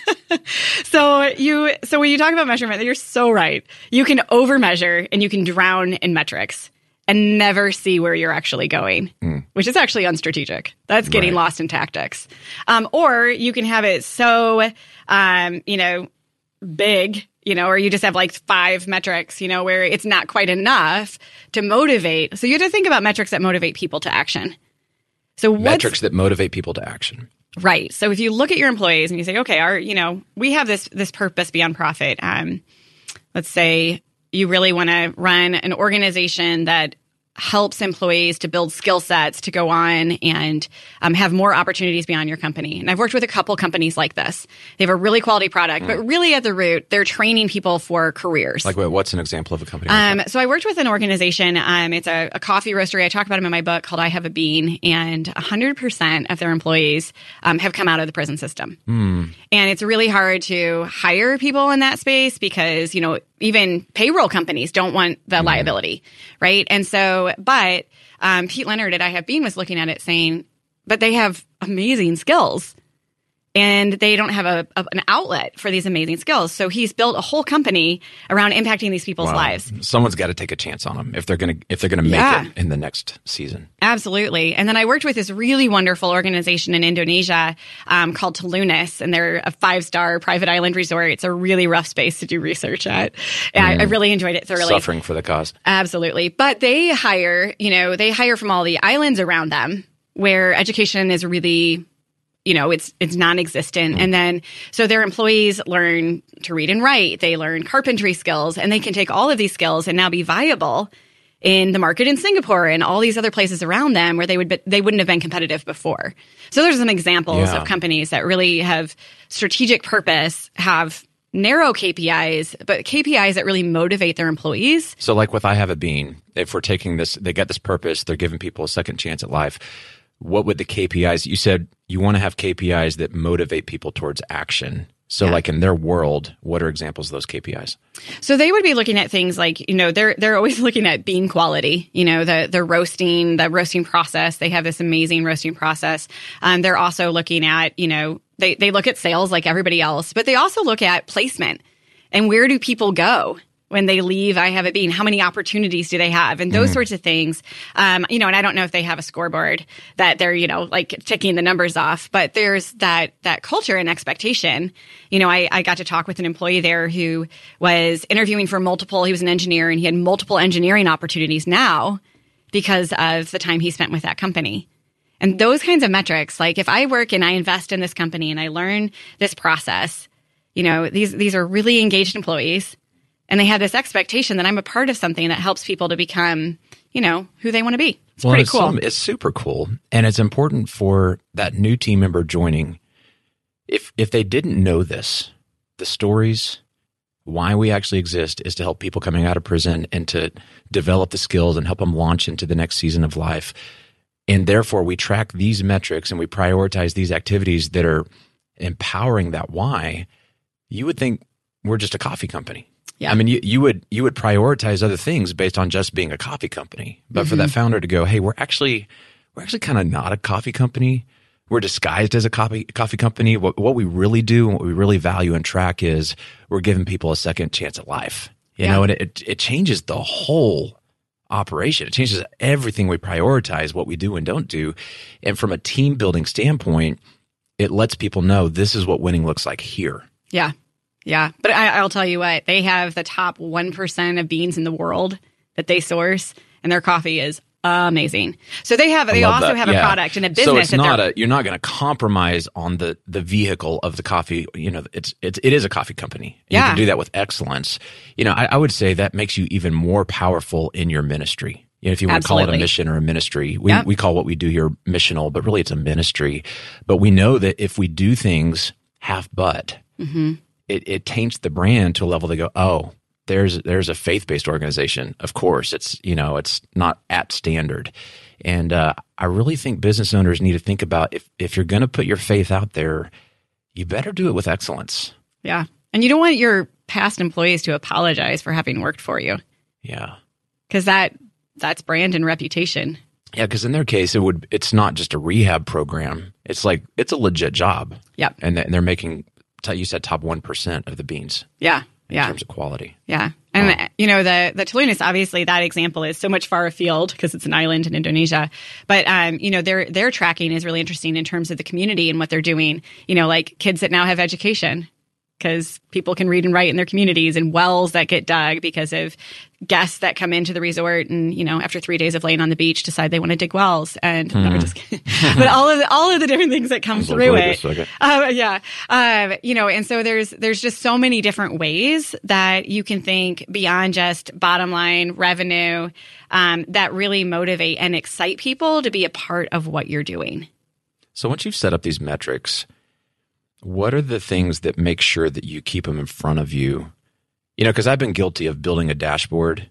So you. So when you talk about measurement, you're so right. You can over measure and you can drown in metrics and never see where you're actually going, which is actually unstrategic. That's getting. Right. lost in tactics. Um, or you can have it so, um, you know, big, you know, or you just have like five metrics, you know, where it's not quite enough to motivate. So you have to think about metrics that motivate people to action. So Metrics that motivate people to action. Right. So if you look at your employees and you say, okay, our, you know, we have this this purpose beyond profit. Um, let's say you really want to run an organization that helps employees to build skill sets to go on and um, have more opportunities beyond your company. And I've worked with a couple companies like this. They have a really quality product, but really at the root, they're training people for careers. Like, what- what's an example of a company? like Um, so I worked with an organization. Um, it's a, a coffee roastery. I talk about them in my book called "I Have a Bean," and 100 percent of their employees um, have come out of the prison system. And it's really hard to hire people in that space because you know even payroll companies don't want the liability, right? And so, but um, Pete Leonard at I Have Bean was looking at it saying, but they have amazing skills and they don't have a, a- an outlet for these amazing skills. So he's built a whole company around impacting these people's Wow. lives. Someone's got to take a chance on them if they're gonna if they're gonna make Yeah. it in the next season. Absolutely. And then I worked with this really wonderful organization in Indonesia um, called Telunas, and they're a five star private island resort. It's a really rough space to do research at. And I, I really enjoyed it thoroughly. Suffering for the cause. Absolutely. But they hire, you know, they hire from all the islands around them where education is really you know it's it's non-existent mm. and then so their employees learn to read and write they learn carpentry skills and they can take all of these skills and now be viable in the market in Singapore and all these other places around them where they would be, they wouldn't have been competitive before. So there's some examples Yeah. of companies that really have strategic purpose, have narrow KPIs, but KPIs that really motivate their employees. So, like with I Have a Bean, if we're taking this, they got this purpose, they're giving people a second chance at life. What would the KPIs? You said you want to have KPIs that motivate people towards action. So, Yeah. like in their world, what are examples of those KPIs? So they would be looking at things like, you know, they're they're always looking at bean quality, you know, the the roasting, the roasting process. They have this amazing roasting process. Um, they're also looking at, you know, they they look at sales like everybody else, but they also look at placement and where do people go when they leave I have a bean? How many opportunities do they have? And those sorts of things. Um, you know, and I don't know if they have a scoreboard that they're, you know, like ticking the numbers off, but there's that that culture and expectation. You know, I, I got to talk with an employee there who was interviewing for multiple, he was an engineer and he had multiple engineering opportunities now because of the time he spent with that company. And those kinds of metrics, like if I work and I invest in this company and I learn this process, you know, these these are really engaged employees and they have this expectation that I'm a part of something that helps people to become, you know, who they want to be. It's pretty it's, cool. some- it's super cool. And it's important for that new team member joining. if if they didn't know this, the stories, why we actually exist is to help people coming out of prison and to develop the skills and help them launch into the next season of life. And therefore, we track these metrics and we prioritize these activities that are empowering that why. You would think we're just a coffee company. Yeah. I mean, you, you would you would prioritize other things based on just being a coffee company. But for that mm-hmm. founder to go, hey, we're actually we're actually kind of not a coffee company. We're disguised as a coffee coffee company. What what we really do and what we really value and track is we're giving people a second chance at life. You Yeah. know, and it it changes the whole operation. It changes everything we prioritize, what we do and don't do. And from a team building standpoint, it lets people know this is what winning looks like here. Yeah. Yeah. But I, I'll tell you what, they have the top 1% of beans in the world that they source, and their coffee is amazing. So they have, they also that. have a product and a business So it's not a you're not going to compromise on the the vehicle of the coffee. You know, it's it's it is a coffee company. You Yeah. can do that with excellence. You know, I, I would say that makes you even more powerful in your ministry. You know, if you want to call it a mission or a ministry, we Yep. we call what we do here missional, but really it's a ministry. But we know that if we do things half butt, Mm-hmm. It, it taints the brand to a level they go, oh, there's there's a faith based organization. Of course, it's you know it's not at standard, and uh, I really think business owners need to think about if if you're going to put your faith out there, you better do it with excellence. yeah. And you don't want your past employees to apologize for having worked for you Yeah, because that, that's brand and reputation. yeah, because in their case, it would it's not just a rehab program. It's like it's a legit job, Yep. and th- and they're making you said top one percent of the beans Yeah. in Yeah. terms of quality. Yeah. And, you know, the, the Telunas, obviously that example is so much far afield because it's an island in Indonesia. But, um, you know, their, their tracking is really interesting in terms of the community and what they're doing, you know, like kids that now have education because people can read and write in their communities and wells that get dug because of guests that come into the resort and, you know, after three days of laying on the beach decide they want to dig wells. And no, just kidding. but all of the, all of the different things that come through it. Uh, yeah. Um, you know, and so there's there's just so many different ways that you can think beyond just bottom line revenue um, that really motivate and excite people to be a part of what you're doing. So once you've set up these metrics, what are the things that make sure that you keep them in front of you? You know, because I've been guilty of building a dashboard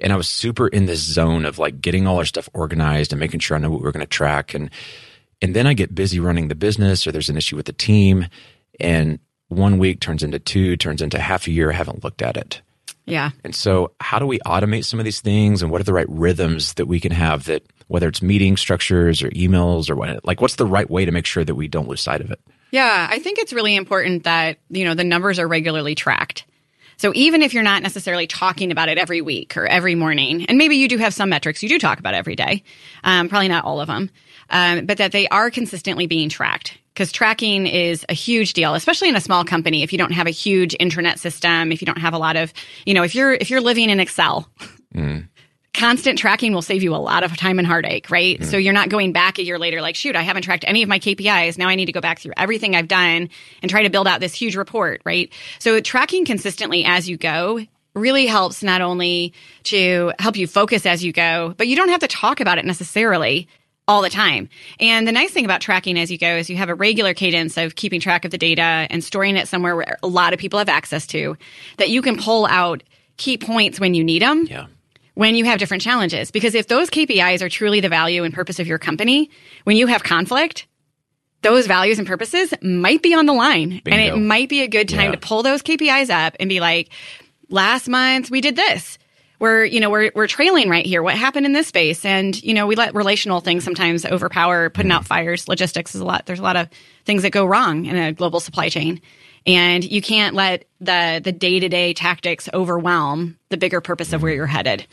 and I was super in this zone of like getting all our stuff organized and making sure I know what we're going to track. And, and then I get busy running the business or there's an issue with the team and one week turns into two, turns into half a year. I haven't looked at it. Yeah. And so, how do we automate some of these things, and what are the right rhythms that we can have that, whether it's meeting structures or emails or what, like, what's the right way to make sure that we don't lose sight of it? Yeah, I think it's really important that, you know, the numbers are regularly tracked. So even if you're not necessarily talking about it every week or every morning, and maybe you do have some metrics you do talk about every day, um, probably not all of them, um, but that they are consistently being tracked. Because tracking is a huge deal, especially in a small company. If you don't have a huge intranet system, if you don't have a lot of, you know, if you're if you're living in Excel, constant tracking will save you a lot of time and heartache, right? So mm. you're not going back a year later like, shoot, I haven't tracked any of my KPIs. Now I need to go back through everything I've done and try to build out this huge report, right? So tracking consistently as you go really helps not only to help you focus as you go, but you don't have to talk about it necessarily all the time. And the nice thing about tracking as you go is you have a regular cadence of keeping track of the data and storing it somewhere where a lot of people have access to that you can pull out key points when you need them Yeah. When you have different challenges. Because if those KPIs are truly the value and purpose of your company, when you have conflict, those values and purposes might be on the line. And it might be a good time Yeah. to pull those KPIs up and be like, last month we did this. We're, you know, we're, we're trailing right here. What happened in this space? And, you know, we let relational things sometimes overpower putting mm. out fires. Logistics is a lot. There's a lot of things that go wrong in a global supply chain. And you can't let the, the day to day tactics overwhelm the bigger purpose of where you're headed.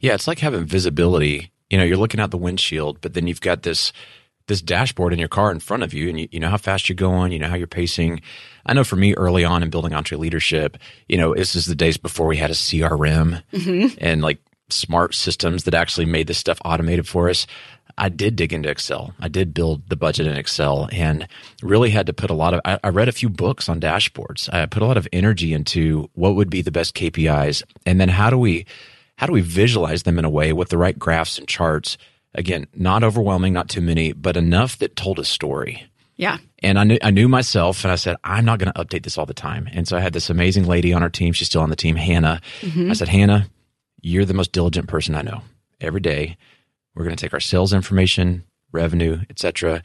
Yeah, it's like having visibility. You know, you're looking out the windshield, but then you've got this this dashboard in your car in front of you, and you, you know how fast you're going, you know how you're pacing. I know for me, early on in building EntreLeadership, you know, this is the days before we had a CRM mm-hmm. and like smart systems that actually made this stuff automated for us. I did dig into Excel. I did build the budget in Excel and really had to put a lot of, I, I read a few books on dashboards. I put a lot of energy into what would be the best KPIs. And then how do we, how do we visualize them in a way with the right graphs and charts? Again, not overwhelming, not too many, but enough that told a story. Yeah. And I knew I knew myself, and I said I'm not going to update this all the time. And so I had this amazing lady on our team. She's still on the team, Hannah. Mm-hmm. I said, Hannah, you're the most diligent person I know. Every day, we're going to take our sales information, revenue, etc.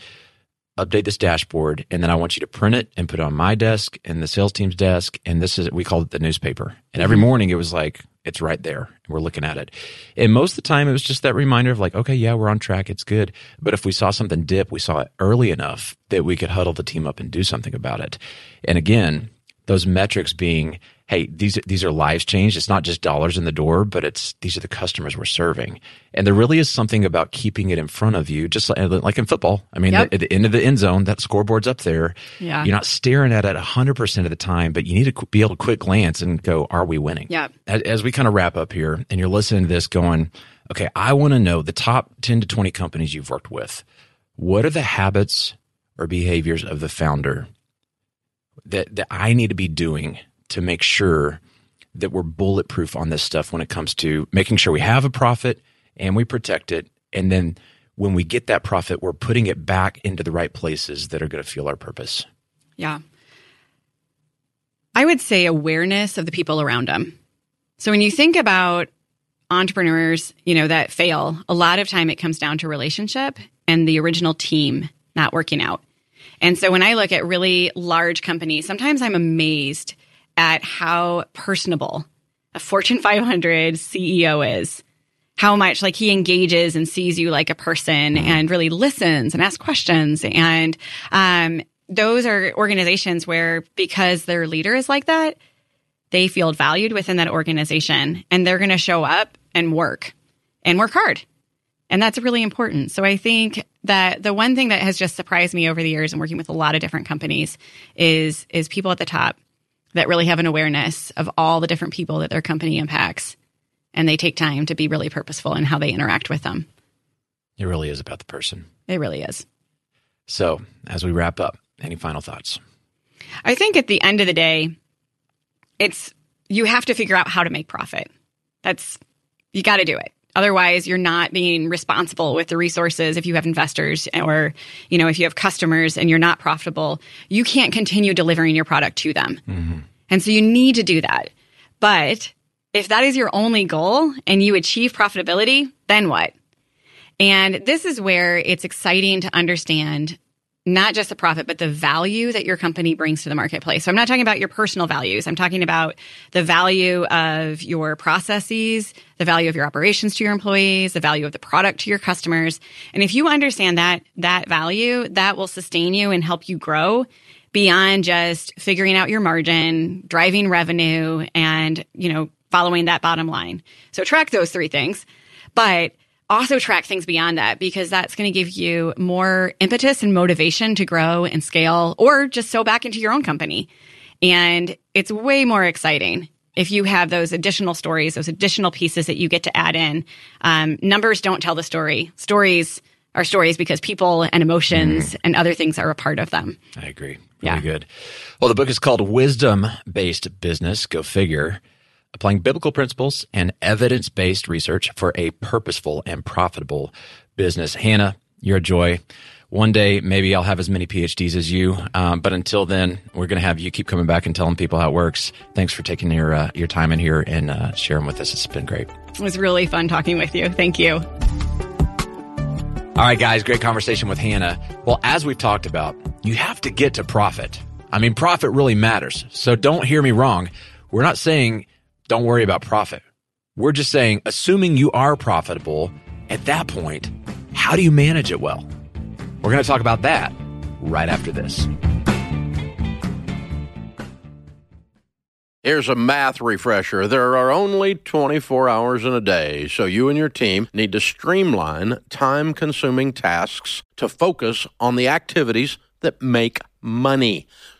Update this dashboard, and then I want you to print it and put it on my desk and the sales team's desk. And this is we called it the newspaper. And every mm-hmm. morning it was like it's right there, and we're looking at it. And most of the time it was just that reminder of like, okay, yeah, we're on track, it's good. But if we saw something dip, we saw it early enough that we could huddle the team up and do something about it. And again, those metrics being hey these these are lives changed it's not just dollars in the door but it's these are the customers we're serving and there really is something about keeping it in front of you just like, like in football i mean Yep. at the end of the end zone that scoreboard's up there Yeah. you're not staring at it 100% of the time but you need to be able to quick glance and go are we winning Yeah. as, as we kind of wrap up here and you're listening to this going okay i want to know the top 10 to 20 companies you've worked with what are the habits or behaviors of the founder that that I need to be doing to make sure that we're bulletproof on this stuff when it comes to making sure we have a profit and we protect it and then when we get that profit we're putting it back into the right places that are going to fuel our purpose. Yeah. I would say awareness of the people around them. So when you think about entrepreneurs, you know, that fail, a lot of time it comes down to relationship and the original team not working out. And so when I look at really large companies, sometimes I'm amazed at how personable a Fortune 500 CEO is. How much like he engages and sees you like a person and really listens and asks questions. And um, those are organizations where because their leader is like that, they feel valued within that organization and they're going to show up and work and work hard. And that's really important. So I think that the one thing that has just surprised me over the years and working with a lot of different companies is is people at the top that really have an awareness of all the different people that their company impacts and they take time to be really purposeful in how they interact with them. It really is about the person. It really is. So, as we wrap up, any final thoughts? I think at the end of the day, it's you have to figure out how to make profit. That's you got to do it. Otherwise, you're not being responsible with the resources. If you have investors or, you know, if you have customers and you're not profitable, you can't continue delivering your product to them. Mm-hmm. And so you need to do that. But if that is your only goal and you achieve profitability, then what? And this is where it's exciting to understand not just the profit, but the value that your company brings to the marketplace. So I'm not talking about your personal values. I'm talking about the value of your processes, the value of your operations to your employees, the value of the product to your customers. And if you understand that, that value, that will sustain you and help you grow beyond just figuring out your margin, driving revenue, and, you know, following that bottom line. So track those three things. But also track things beyond that because that's going to give you more impetus and motivation to grow and scale or just sew back into your own company. And it's way more exciting if you have those additional stories, those additional pieces that you get to add in. Um, numbers don't tell the story. Stories are stories because people and emotions and other things are a part of them. I agree. Really Yeah. good. Well, the book is called Wisdom Based Business. Go figure. Applying biblical principles and evidence based research for a purposeful and profitable business. Hannah, you're a joy. One day, maybe I'll have as many PhDs as you. Um, but until then, we're going to have you keep coming back and telling people how it works. Thanks for taking your uh, your time in here and uh, sharing with us. It's been great. It was really fun talking with you. Thank you. All right, guys, great conversation with Hannah. Well, as we've talked about, you have to get to profit. I mean, profit really matters. So don't hear me wrong. We're not saying don't worry about profit. We're just saying, assuming you are profitable, at that point, how do you manage it well? We're going to talk about that right after this. Here's a math refresher. There are only 24 hours in a day, so you and your team need to streamline time consuming tasks to focus on the activities that make money.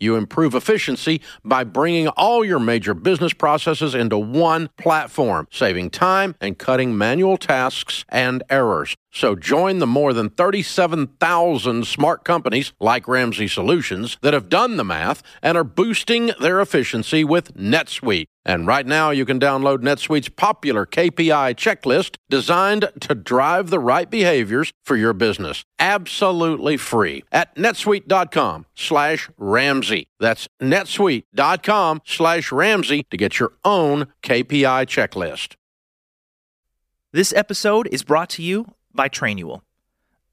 You improve efficiency by bringing all your major business processes into one platform, saving time and cutting manual tasks and errors. So join the more than 37,000 smart companies like Ramsey Solutions that have done the math and are boosting their efficiency with NetSuite. And right now, you can download NetSuite's popular KPI checklist designed to drive the right behaviors for your business. Absolutely free at netsuite.com slash Ramsey. That's netsuite.com slash Ramsey to get your own KPI checklist. This episode is brought to you by Trainual.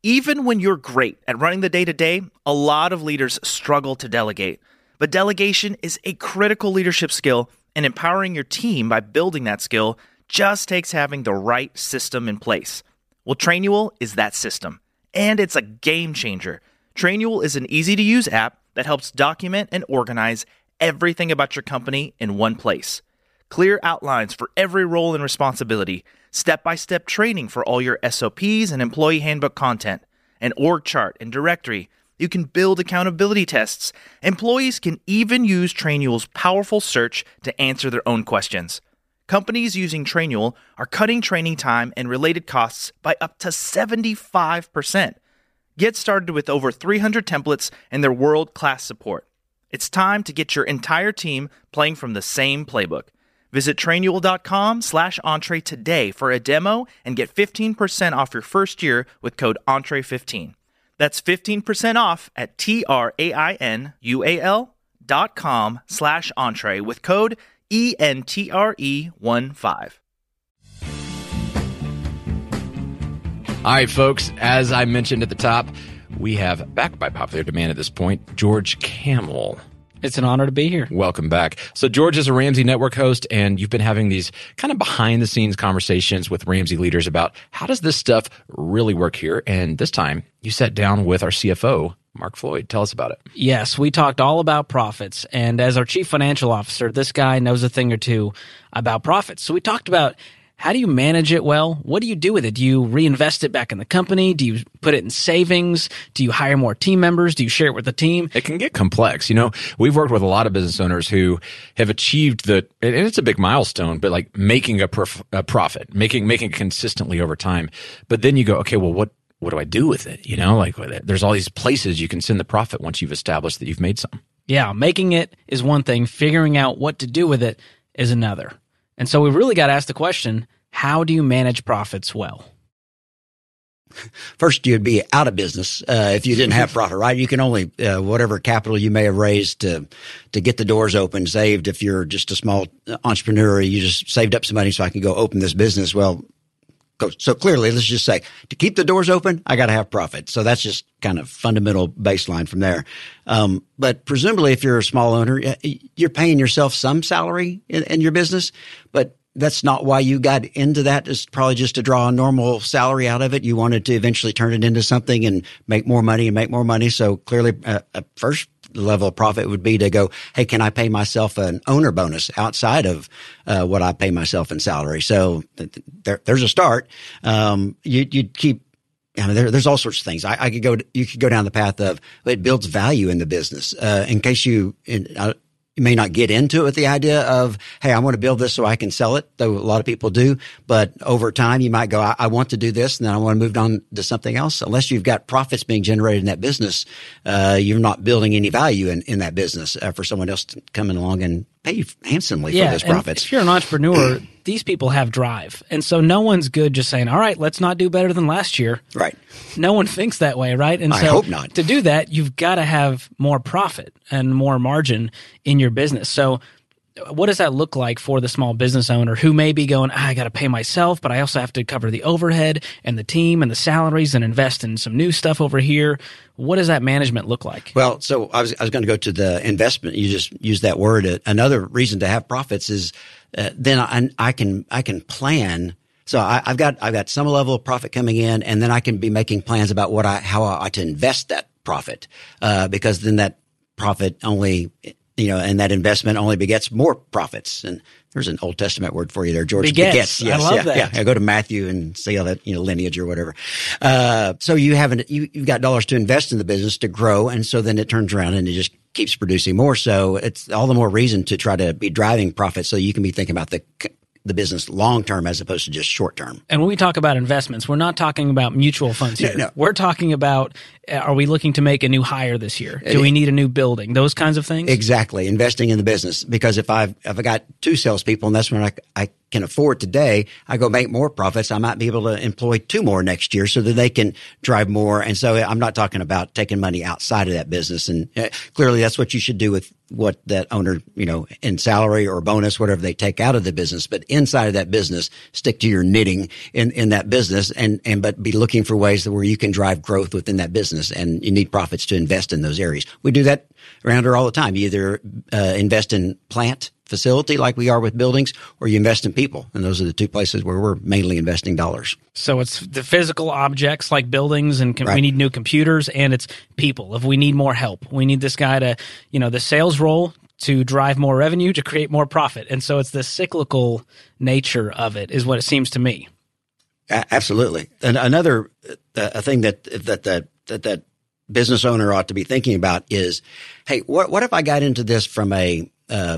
Even when you're great at running the day to day, a lot of leaders struggle to delegate. But delegation is a critical leadership skill, and empowering your team by building that skill just takes having the right system in place. Well, Trainual is that system, and it's a game changer. Trainual is an easy to use app that helps document and organize everything about your company in one place. Clear outlines for every role and responsibility, step by step training for all your SOPs and employee handbook content, an org chart and directory. You can build accountability tests. Employees can even use Trainual's powerful search to answer their own questions. Companies using Trainual are cutting training time and related costs by up to 75%. Get started with over 300 templates and their world class support. It's time to get your entire team playing from the same playbook. Visit trainual.com slash entre today for a demo and get 15% off your first year with code entre15. That's 15% off at T-R-A-I-N-U-A-L dot com slash entre with code E-N-T-R-E-1-5. All right, folks, as I mentioned at the top, we have, back by popular demand at this point, George Kamel. It's an honor to be here. Welcome back. So George is a Ramsey Network host, and you've been having these kind of behind the scenes conversations with Ramsey leaders about how does this stuff really work here? And this time you sat down with our CFO, Mark Floyd. Tell us about it. Yes, we talked all about profits. And as our chief financial officer, this guy knows a thing or two about profits. So we talked about how do you manage it well? What do you do with it? Do you reinvest it back in the company? Do you put it in savings? Do you hire more team members? Do you share it with the team? It can get complex. You know, we've worked with a lot of business owners who have achieved the, and it's a big milestone, but like making a, prof, a profit, making, making it consistently over time. But then you go, okay, well, what, what do I do with it? You know, like there's all these places you can send the profit once you've established that you've made some. Yeah, making it is one thing. Figuring out what to do with it is another. And so we've really got to ask the question, how do you manage profits well? First, you'd be out of business uh, if you didn't have profit, right? You can only uh, whatever capital you may have raised to to get the doors open, saved. If you're just a small entrepreneur, you just saved up some money so I can go open this business. Well, so clearly, let's just say to keep the doors open, I got to have profit. So that's just kind of fundamental baseline from there. Um, but presumably, if you're a small owner, you're paying yourself some salary in, in your business, but that's not why you got into that. It's probably just to draw a normal salary out of it. You wanted to eventually turn it into something and make more money and make more money. So clearly, uh, first level of profit would be to go, Hey, can I pay myself an owner bonus outside of, uh, what I pay myself in salary? So th- there, there's a start. Um, you, would keep I mean, there, there's all sorts of things. I, I, could go, you could go down the path of it builds value in the business. Uh, in case you, in, uh, you may not get into it with the idea of, hey, I want to build this so I can sell it, though a lot of people do. But over time, you might go, I, I want to do this, and then I want to move on to something else. Unless you've got profits being generated in that business, uh, you're not building any value in, in that business uh, for someone else to come along and pay handsomely yeah, for those profits. If you're an entrepreneur, these people have drive. And so no one's good just saying, all right, let's not do better than last year. Right. No one thinks that way, right? And I so hope not. to do that, you've got to have more profit and more margin in your business. So what does that look like for the small business owner who may be going, I got to pay myself, but I also have to cover the overhead and the team and the salaries and invest in some new stuff over here? What does that management look like? Well, so I was, I was going to go to the investment. You just used that word. Another reason to have profits is uh, then I, I can, I can plan. So I, have got, I've got some level of profit coming in and then I can be making plans about what I, how I ought to invest that profit. Uh, because then that profit only you know, and that investment only begets more profits. And there's an Old Testament word for you there, George. Begets. begets. Yes, I love yeah, that. Yeah, go to Matthew and see how that, you know, lineage or whatever. Uh, so you haven't, you, you've got dollars to invest in the business to grow. And so then it turns around and it just keeps producing more. So it's all the more reason to try to be driving profits so you can be thinking about the the business long term as opposed to just short term. And when we talk about investments, we're not talking about mutual funds here. No, no. We're talking about uh, are we looking to make a new hire this year? Do we need a new building? Those kinds of things? Exactly. Investing in the business. Because if I've, if I got two salespeople and that's when I, I can afford today, I go make more profits. I might be able to employ two more next year so that they can drive more. And so I'm not talking about taking money outside of that business. And uh, clearly that's what you should do with what that owner, you know, in salary or bonus, whatever they take out of the business. But inside of that business, stick to your knitting in, in that business and, and, but be looking for ways that where you can drive growth within that business and you need profits to invest in those areas. We do that around here all the time. You either uh, invest in plant facility like we are with buildings or you invest in people. And those are the two places where we're mainly investing dollars. So it's the physical objects like buildings and com- Right. we need new computers and it's people. If we need more help, we need this guy to, you know, the sales role to drive more revenue to create more profit. And so it's the cyclical nature of it is what it seems to me. A- absolutely. And another uh, a thing that that that that that business owner ought to be thinking about is, hey, what what if I got into this from a uh,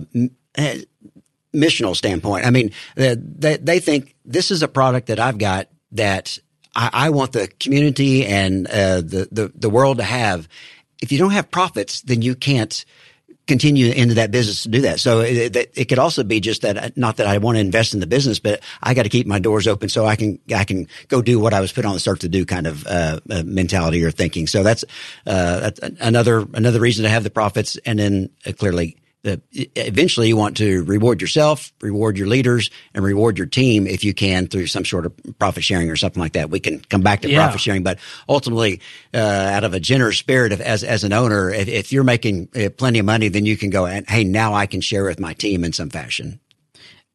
missional standpoint? I mean, they, they think this is a product that I've got that I, I want the community and uh, the, the the world to have. If you don't have profits, then you can't continue into that business to do that. So it, it, it could also be just that, not that I want to invest in the business, but I got to keep my doors open so I can, I can go do what I was put on the earth to do kind of, uh, uh, mentality or thinking. So that's, uh, another, another reason to have the profits. And then uh, clearly, uh, eventually you want to reward yourself, reward your leaders, and reward your team if you can through some sort of profit sharing or something like that. We can come back to Yeah. profit sharing, but ultimately, uh, out of a generous spirit of as as an owner, if, if you're making uh, plenty of money, then you can go and hey, now I can share with my team in some fashion.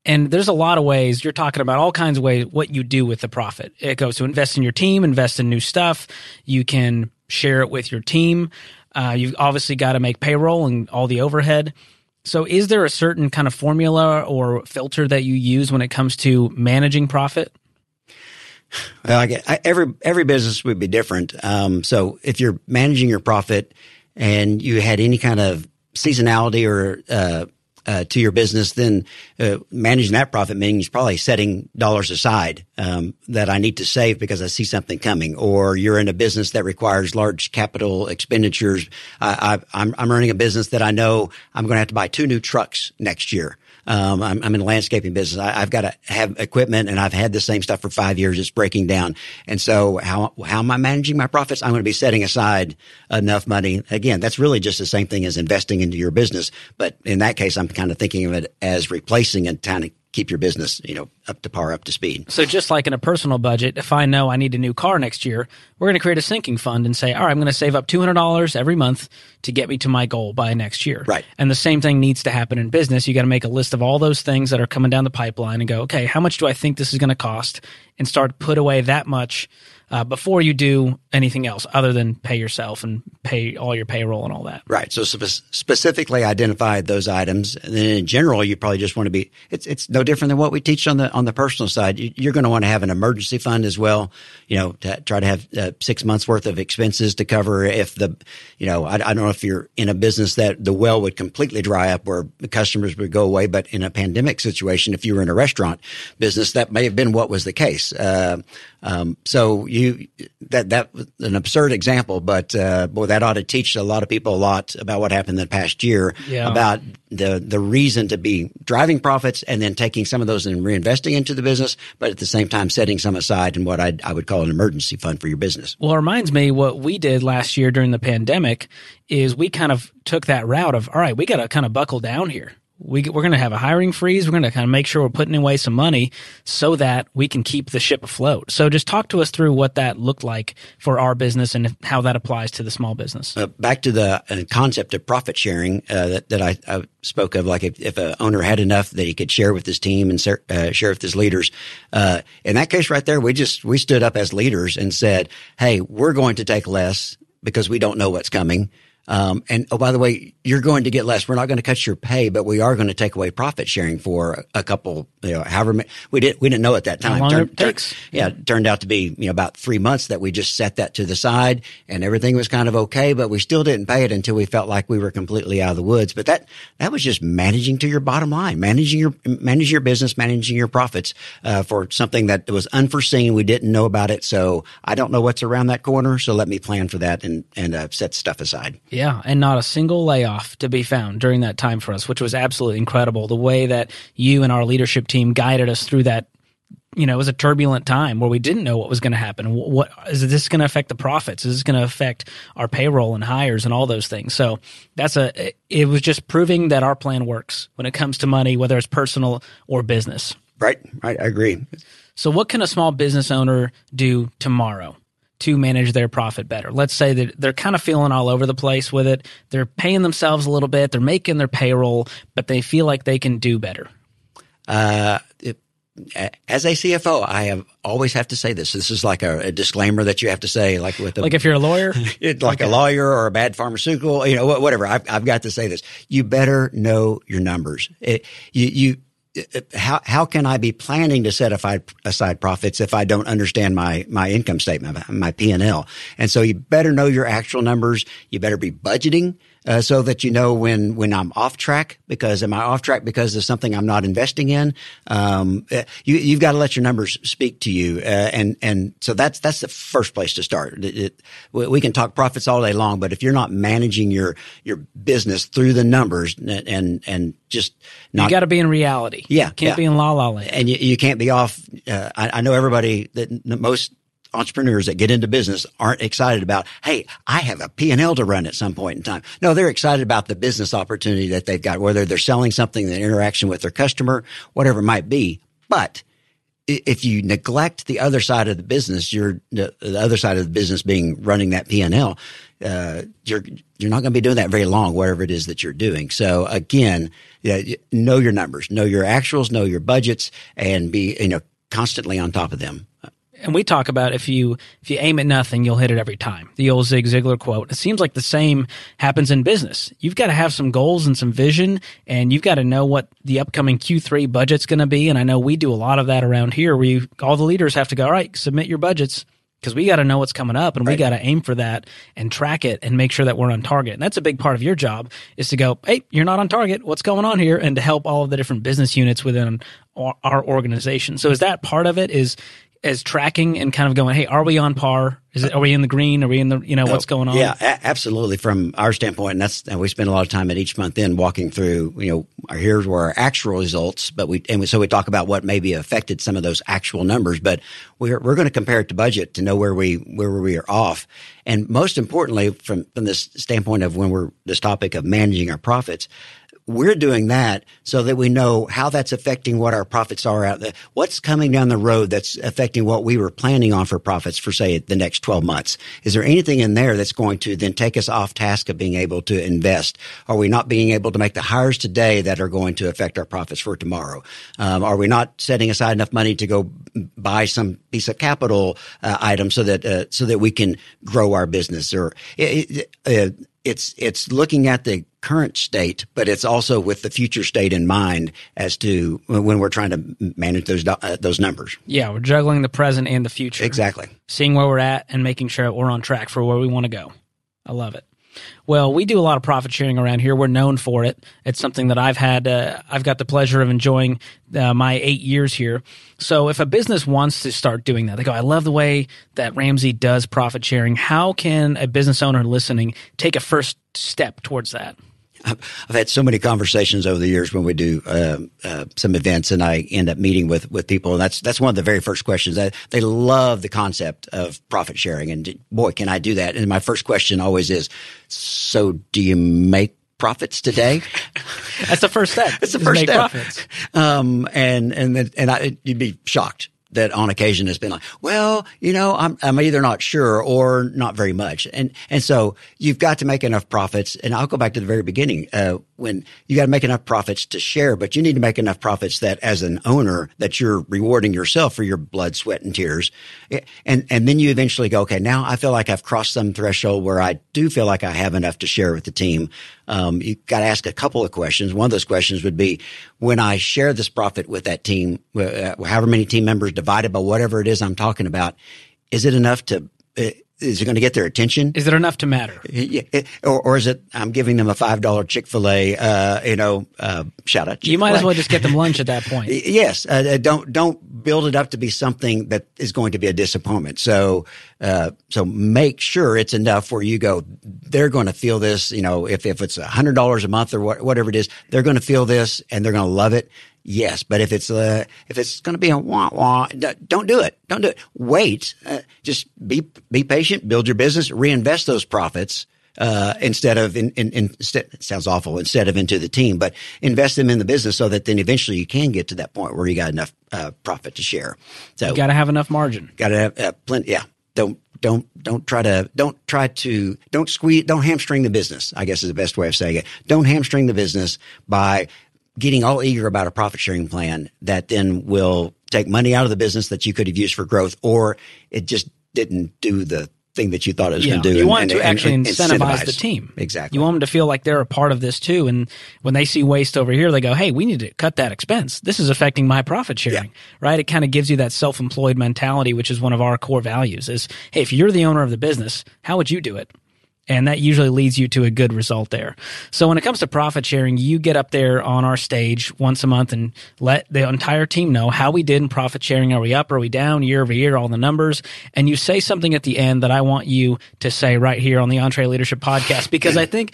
And there's a lot of ways you're talking about all kinds of ways what you do with the profit. It goes to invest in your team, invest in new stuff. You can share it with your team. Uh, you've obviously got to make payroll and all the overhead. So, is there a certain kind of formula or filter that you use when it comes to managing profit? Well, I get, I, every every business would be different. Um, so if you're managing your profit and you had any kind of seasonality or uh, uh, to your business, then uh, managing that profit means probably setting dollars aside um, that I need to save because I see something coming. Or you're in a business that requires large capital expenditures. I, I'm, I'm running a business that I know I'm going to have to buy two new trucks next year. Um, I'm, I'm in the landscaping business. I, I've got to have equipment and I've had the same stuff for five years. It's breaking down. And so how, how am I managing my profits? I'm going to be setting aside enough money. Again, that's really just the same thing as investing into your business. But in that case, I'm kind of thinking of it as replacing and trying to keep your business, you know, up to par, up to speed. So, just like in a personal budget, if I know I need a new car next year, we're going to create a sinking fund and say, all right, I'm going to save up $200 every month to get me to my goal by next year. Right. And the same thing needs to happen in business. You got to make a list of all those things that are coming down the pipeline and go, okay, how much do I think this is going to cost? And start put away that much uh, before you do anything else other than pay yourself and pay all your payroll and all that. Right. So spe- specifically identify those items. And then in general, you probably just want to be, it's, it's no different than what we teach on the, on the personal side. You, you're going to want to have an emergency fund as well. You know, to try to have uh, six months worth of expenses to cover if the, you know, I, I don't know if you're in a business that the well would completely dry up where customers would go away. But in a pandemic situation, if you were in a restaurant business, that may have been what was the case. Uh, um, so you, that, that was an absurd example, but, uh, boy, that ought to teach a lot of people a lot about what happened in the past year Yeah. about the, the reason to be driving profits and then taking some of those and reinvesting into the business, but at the same time setting some aside in what I, I would call an emergency fund for your business. Well, it reminds me what we did last year during the pandemic is we kind of took that route of, all right, we got to kind of buckle down here. We, we're going to have a hiring freeze. We're going to kind of make sure we're putting away some money so that we can keep the ship afloat. So just talk to us through what that looked like for our business and how that applies to the small business. Uh, back to the uh, concept of profit sharing uh, that, that I, I spoke of, like if, if an owner had enough that he could share with his team and ser- uh, share with his leaders. Uh, in that case, right there, we just we stood up as leaders and said, "Hey, we're going to take less because we don't know what's coming." Um, and oh, by the way, you're going to get less. We're not going to cut your pay, but we are going to take away profit sharing for a couple, you know, however many, we didn't, we didn't know at that time. How long Turn- it takes. yeah, it turned out to be, you know, about three months that we just set that to the side and everything was kind of okay, but we still didn't pay it until we felt like we were completely out of the woods. But that, that was just managing to your bottom line, managing your, managing your business, managing your profits, uh, for something that was unforeseen. We didn't know about it. So I don't know what's around that corner. So let me plan for that and, and, uh, set stuff aside. Yeah, and not a single layoff to be found during that time for us, which was absolutely incredible. The way that you and our leadership team guided us through that, you know, it was a turbulent time where we didn't know what was going to happen. What, is this going to affect the profits? Is this going to affect our payroll and hires and all those things? So that's a. It was just proving that our plan works when it comes to money, whether it's personal or business. Right. Right. I agree. So, what can a small business owner do tomorrow to manage their profit better? Let's say that they're kind of feeling all over the place with it. They're paying themselves a little bit, they're making their payroll, but they feel like they can do better. Uh, it, as a CFO, I have always have to say this. This is like a, a disclaimer that you have to say, like with a, Like if you're a lawyer, it, like a lawyer or a bad pharmaceutical, you know, whatever. I've, I've got to say this. You better know your numbers. It, you, you, how, how can I be planning to set aside, aside profits if I don't understand my, my income statement, my P and L? And so you better know your actual numbers. You better be budgeting. Uh, so that you know when when I'm off track because am I off track because of something I'm not investing in? Um, uh, you you've got to let your numbers speak to you, uh, and and so that's that's the first place to start. It, it, we we can talk profits all day long, but if you're not managing your your business through the numbers and and, and just not you got to be in reality. Yeah, Can't yeah. be in la la land. and you, you can't be off. Uh, I, I know everybody that most entrepreneurs that get into business aren't excited about, hey, I have a P&L to run at some point in time. No, they're excited about the business opportunity that they've got, whether they're selling something, the interaction with their customer, whatever it might be. But if you neglect the other side of the business, you're the, the other side of the business being running that P and L. Uh, you're you're not going to be doing that very long, whatever it is that you're doing. So again, yeah, y- know your numbers, know your actuals, know your budgets, and be you know constantly on top of them. and we talk about if you if you aim at nothing, you'll hit it every time. The old Zig Ziglar quote. It seems like the same happens in business. You've got to have some goals and some vision, and you've got to know what the upcoming Q3 budget's going to be. And I know we do a lot of that around here, where you, all the leaders have to go, all right, submit your budgets. Because we got to know what's coming up, and we got to aim for that and track it and make sure that we're on target. And that's a big part of your job is to go, hey, you're not on target. What's going on here? And to help all of the different business units within our, our organization. So is that part of it? Is as tracking and kind of going, hey, are we on par? Is it are we in the green? Are we in the you know what's oh, going on? Yeah, a- absolutely. From our standpoint, and that's and we spend a lot of time at each month in walking through. You know, our, here's where our actual results, but we and we, so we talk about what maybe affected some of those actual numbers. But we're we're going to compare it to budget to know where we where we are off, and most importantly, from from this standpoint of when we're this topic of managing our profits. We're doing that so that we know how that's affecting what our profits are out there. What's coming down the road that's affecting what we were planning on for profits for say the next 12 months? Is there anything in there that's going to then take us off task of being able to invest? Are we not being able to make the hires today that are going to affect our profits for tomorrow? Um, are we not setting aside enough money to go buy some piece of capital uh, item so that uh, so that we can grow our business? Or uh, it's it's looking at the current state, but it's also with the future state in mind as to when we're trying to manage those uh, those numbers. Yeah, we're juggling the present and the future. Exactly. Seeing where we're at and making sure we're on track for where we want to go. I love it. Well, we do a lot of profit sharing around here. We're known for it. It's something that I've had. Uh, I've got the pleasure of enjoying uh, my eight years here. So, if a business wants to start doing that, they go, "I love the way that Ramsey does profit sharing." How can a business owner listening take a first step towards that? I've I've had so many conversations over the years when we do uh, uh, some events, and I end up meeting with with people, and that's that's one of the very first questions. They, they love the concept of profit sharing, and boy, can I do that! And my first question always is, "So, do you make profits today?" That's the first step. It's the first step. Profits. Um, and and then, and I, you'd be shocked that on occasion it's been like, well, you know, I'm I'm either not sure or not very much, and and so you've got to make enough profits. And I'll go back to the very beginning. Uh, when you got to make enough profits to share, but you need to make enough profits that as an owner that you're rewarding yourself for your blood, sweat, and tears. And, and then you eventually go, okay, now I feel like I've crossed some threshold where I do feel like I have enough to share with the team. Um, you got to ask a couple of questions. One of those questions would be when I share this profit with that team, uh, however many team members divided by whatever it is I'm talking about, is it enough to, uh, is it going to get their attention? Is it enough to matter? Yeah, or, or is it I'm giving them a five dollar Chick Fil A, uh, you know, uh, shout out. You might as well just get them lunch at that point. yes, uh, uh, don't don't build it up to be something that is going to be a disappointment. So uh, so make sure it's enough where you go. They're going to feel this. You know, if if it's a hundred dollars a month or what, whatever it is, they're going to feel this and they're going to love it. Yes, but if it's uh, if it's going to be a wah wah, don't do it. Don't do it. Wait. Uh, just be be patient. Build your business. Reinvest those profits uh, instead of in, in, in instead, sounds awful instead of into the team, but invest them in the business so that then eventually you can get to that point where you got enough uh, profit to share. So you got to have enough margin. Got to have uh, plenty. Yeah. Don't don't don't try to don't try to don't squeeze don't hamstring the business. I guess is the best way of saying it. Don't hamstring the business by getting all eager about a profit sharing plan that then will take money out of the business that you could have used for growth, or it just didn't do the thing that you thought it was yeah, going to do. You and, want and, to and, actually incentivize, incentivize the team. Exactly. You want them to feel like they're a part of this too. And when they see waste over here, they go, Hey, we need to cut that expense. This is affecting my profit sharing, Yeah. right? It kind of gives you that self-employed mentality, which is one of our core values is, Hey, if you're the owner of the business, how would you do it? And that usually leads you to a good result there. So when it comes to profit sharing, you get up there on our stage once a month and let the entire team know how we did in profit sharing. Are we up? Are we down year over year? All the numbers. And you say something at the end that I want you to say right here on the EntreLeadership Podcast because I think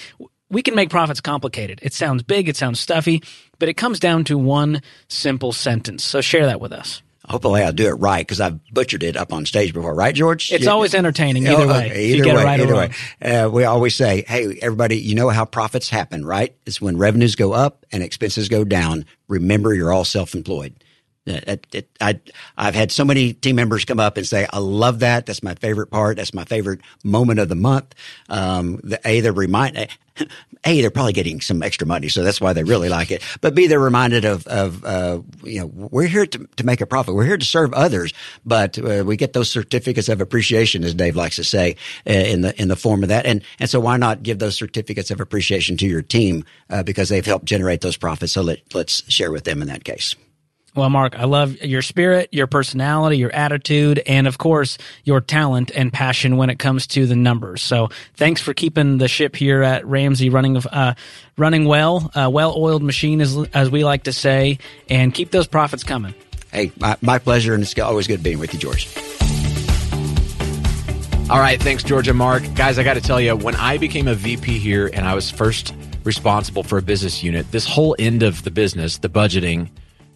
we can make profits complicated. It sounds big. It sounds stuffy, but it comes down to one simple sentence. So share that with us. Hopefully, I'll do it right because I've butchered it up on stage before, right, George? It's You- always entertaining either Oh, way. okay, Either way, right either way. Uh, we always say, "Hey, everybody, you know how profits happen, right? It's when revenues go up and expenses go down. Remember, you're all self-employed." Uh, it- it- I, I've had so many team members come up and say, "I love that. That's my favorite part. That's my favorite moment of the month." Um, the, a, they're remind. A, they're probably getting some extra money, so that's why they really like it. But B, they're reminded of, of uh, you know, we're here to, to make a profit. We're here to serve others, but uh, we get those certificates of appreciation, as Dave likes to say, uh, in the in the form of that. And and so why not give those certificates of appreciation to your team uh, because they've helped generate those profits? So let let's share with them in that case. Well, Mark, I love your spirit, your personality, your attitude, and of course, your talent and passion when it comes to the numbers. So, thanks for keeping the ship here at Ramsey running, uh, running well, uh, well-oiled machine, as as we like to say, and keep those profits coming. Hey, my, my pleasure, and it's always good being with you, George. All right, thanks, George and Mark. Guys, I got to tell you, when I became a VP here and I was first responsible for a business unit, this whole end of the business, the budgeting,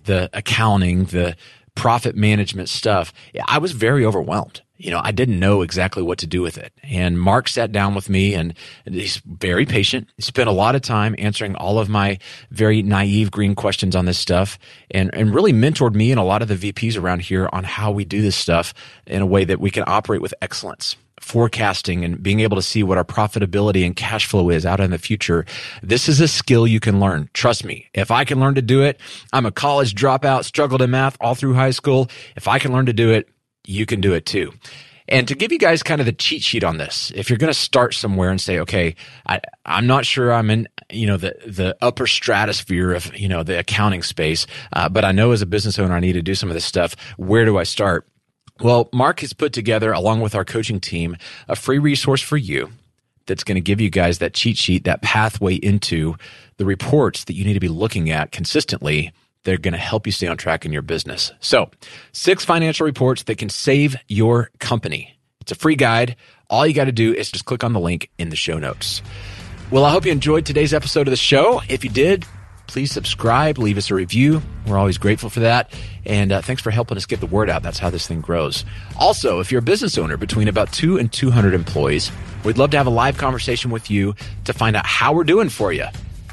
the accounting, the profit management stuff, I was very overwhelmed. You know, I didn't know exactly what to do with it. And Mark sat down with me and he's very patient. He spent a lot of time answering all of my very naive green questions on this stuff and, and really mentored me and a lot of the VPs around here on how we do this stuff in a way that we can operate with excellence forecasting and being able to see what our profitability and cash flow is out in the future. This is a skill you can learn. Trust me. If I can learn to do it, I'm a college dropout, struggled in math all through high school. If I can learn to do it, you can do it too. And to give you guys kind of the cheat sheet on this, if you're going to start somewhere and say, okay, I, I'm not sure I'm in, you know, the, the upper stratosphere of, you know, the accounting space, uh, but I know as a business owner, I need to do some of this stuff. Where do I start? Well, Mark has put together, along with our coaching team, a free resource for you that's going to give you guys that cheat sheet, that pathway into the reports that you need to be looking at consistently. They're going to help you stay on track in your business. So, six financial reports that can save your company. It's a free guide. All you got to do is just click on the link in the show notes. Well, I hope you enjoyed today's episode of the show. If you did, please subscribe, leave us a review. We're always grateful for that. And uh, thanks for helping us get the word out. That's how this thing grows. Also, if you're a business owner between about two and 200 employees, we'd love to have a live conversation with you to find out how we're doing for you.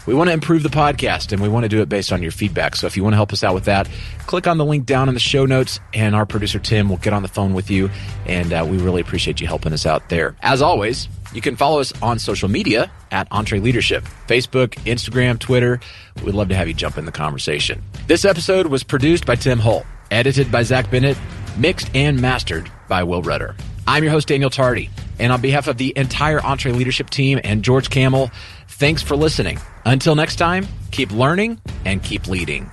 We want to improve the podcast and we want to do it based on your feedback. So if you want to help us out with that, click on the link down in the show notes and our producer Tim will get on the phone with you. And uh, we really appreciate you helping us out there. As always, you can follow us on social media at EntreLeadership Facebook, Instagram, Twitter. We'd love to have you jump in the conversation. This episode was produced by Tim Holt, edited by Zach Bennett, mixed and mastered by Will Rudder. I'm your host, Daniel Tardy. And on behalf of the entire EntreLeadership team and George Kamel, thanks for listening. Until next time, keep learning and keep leading.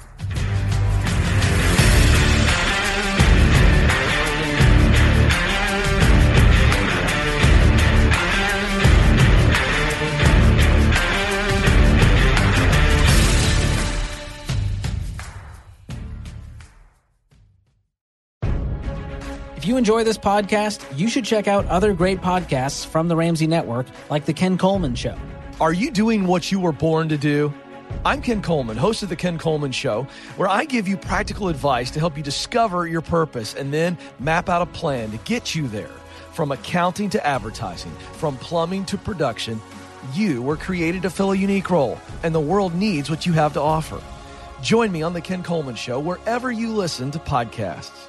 You enjoy this podcast, you should check out other great podcasts from the Ramsey Network, like The Ken Coleman Show. Are you doing what you were born to do? I'm Ken Coleman, host of The Ken Coleman Show, where I give you practical advice to help you discover your purpose and then map out a plan to get you there. From accounting to advertising, from plumbing to production, you were created to fill a unique role, and the world needs what you have to offer. Join me on The Ken Coleman Show wherever you listen to podcasts.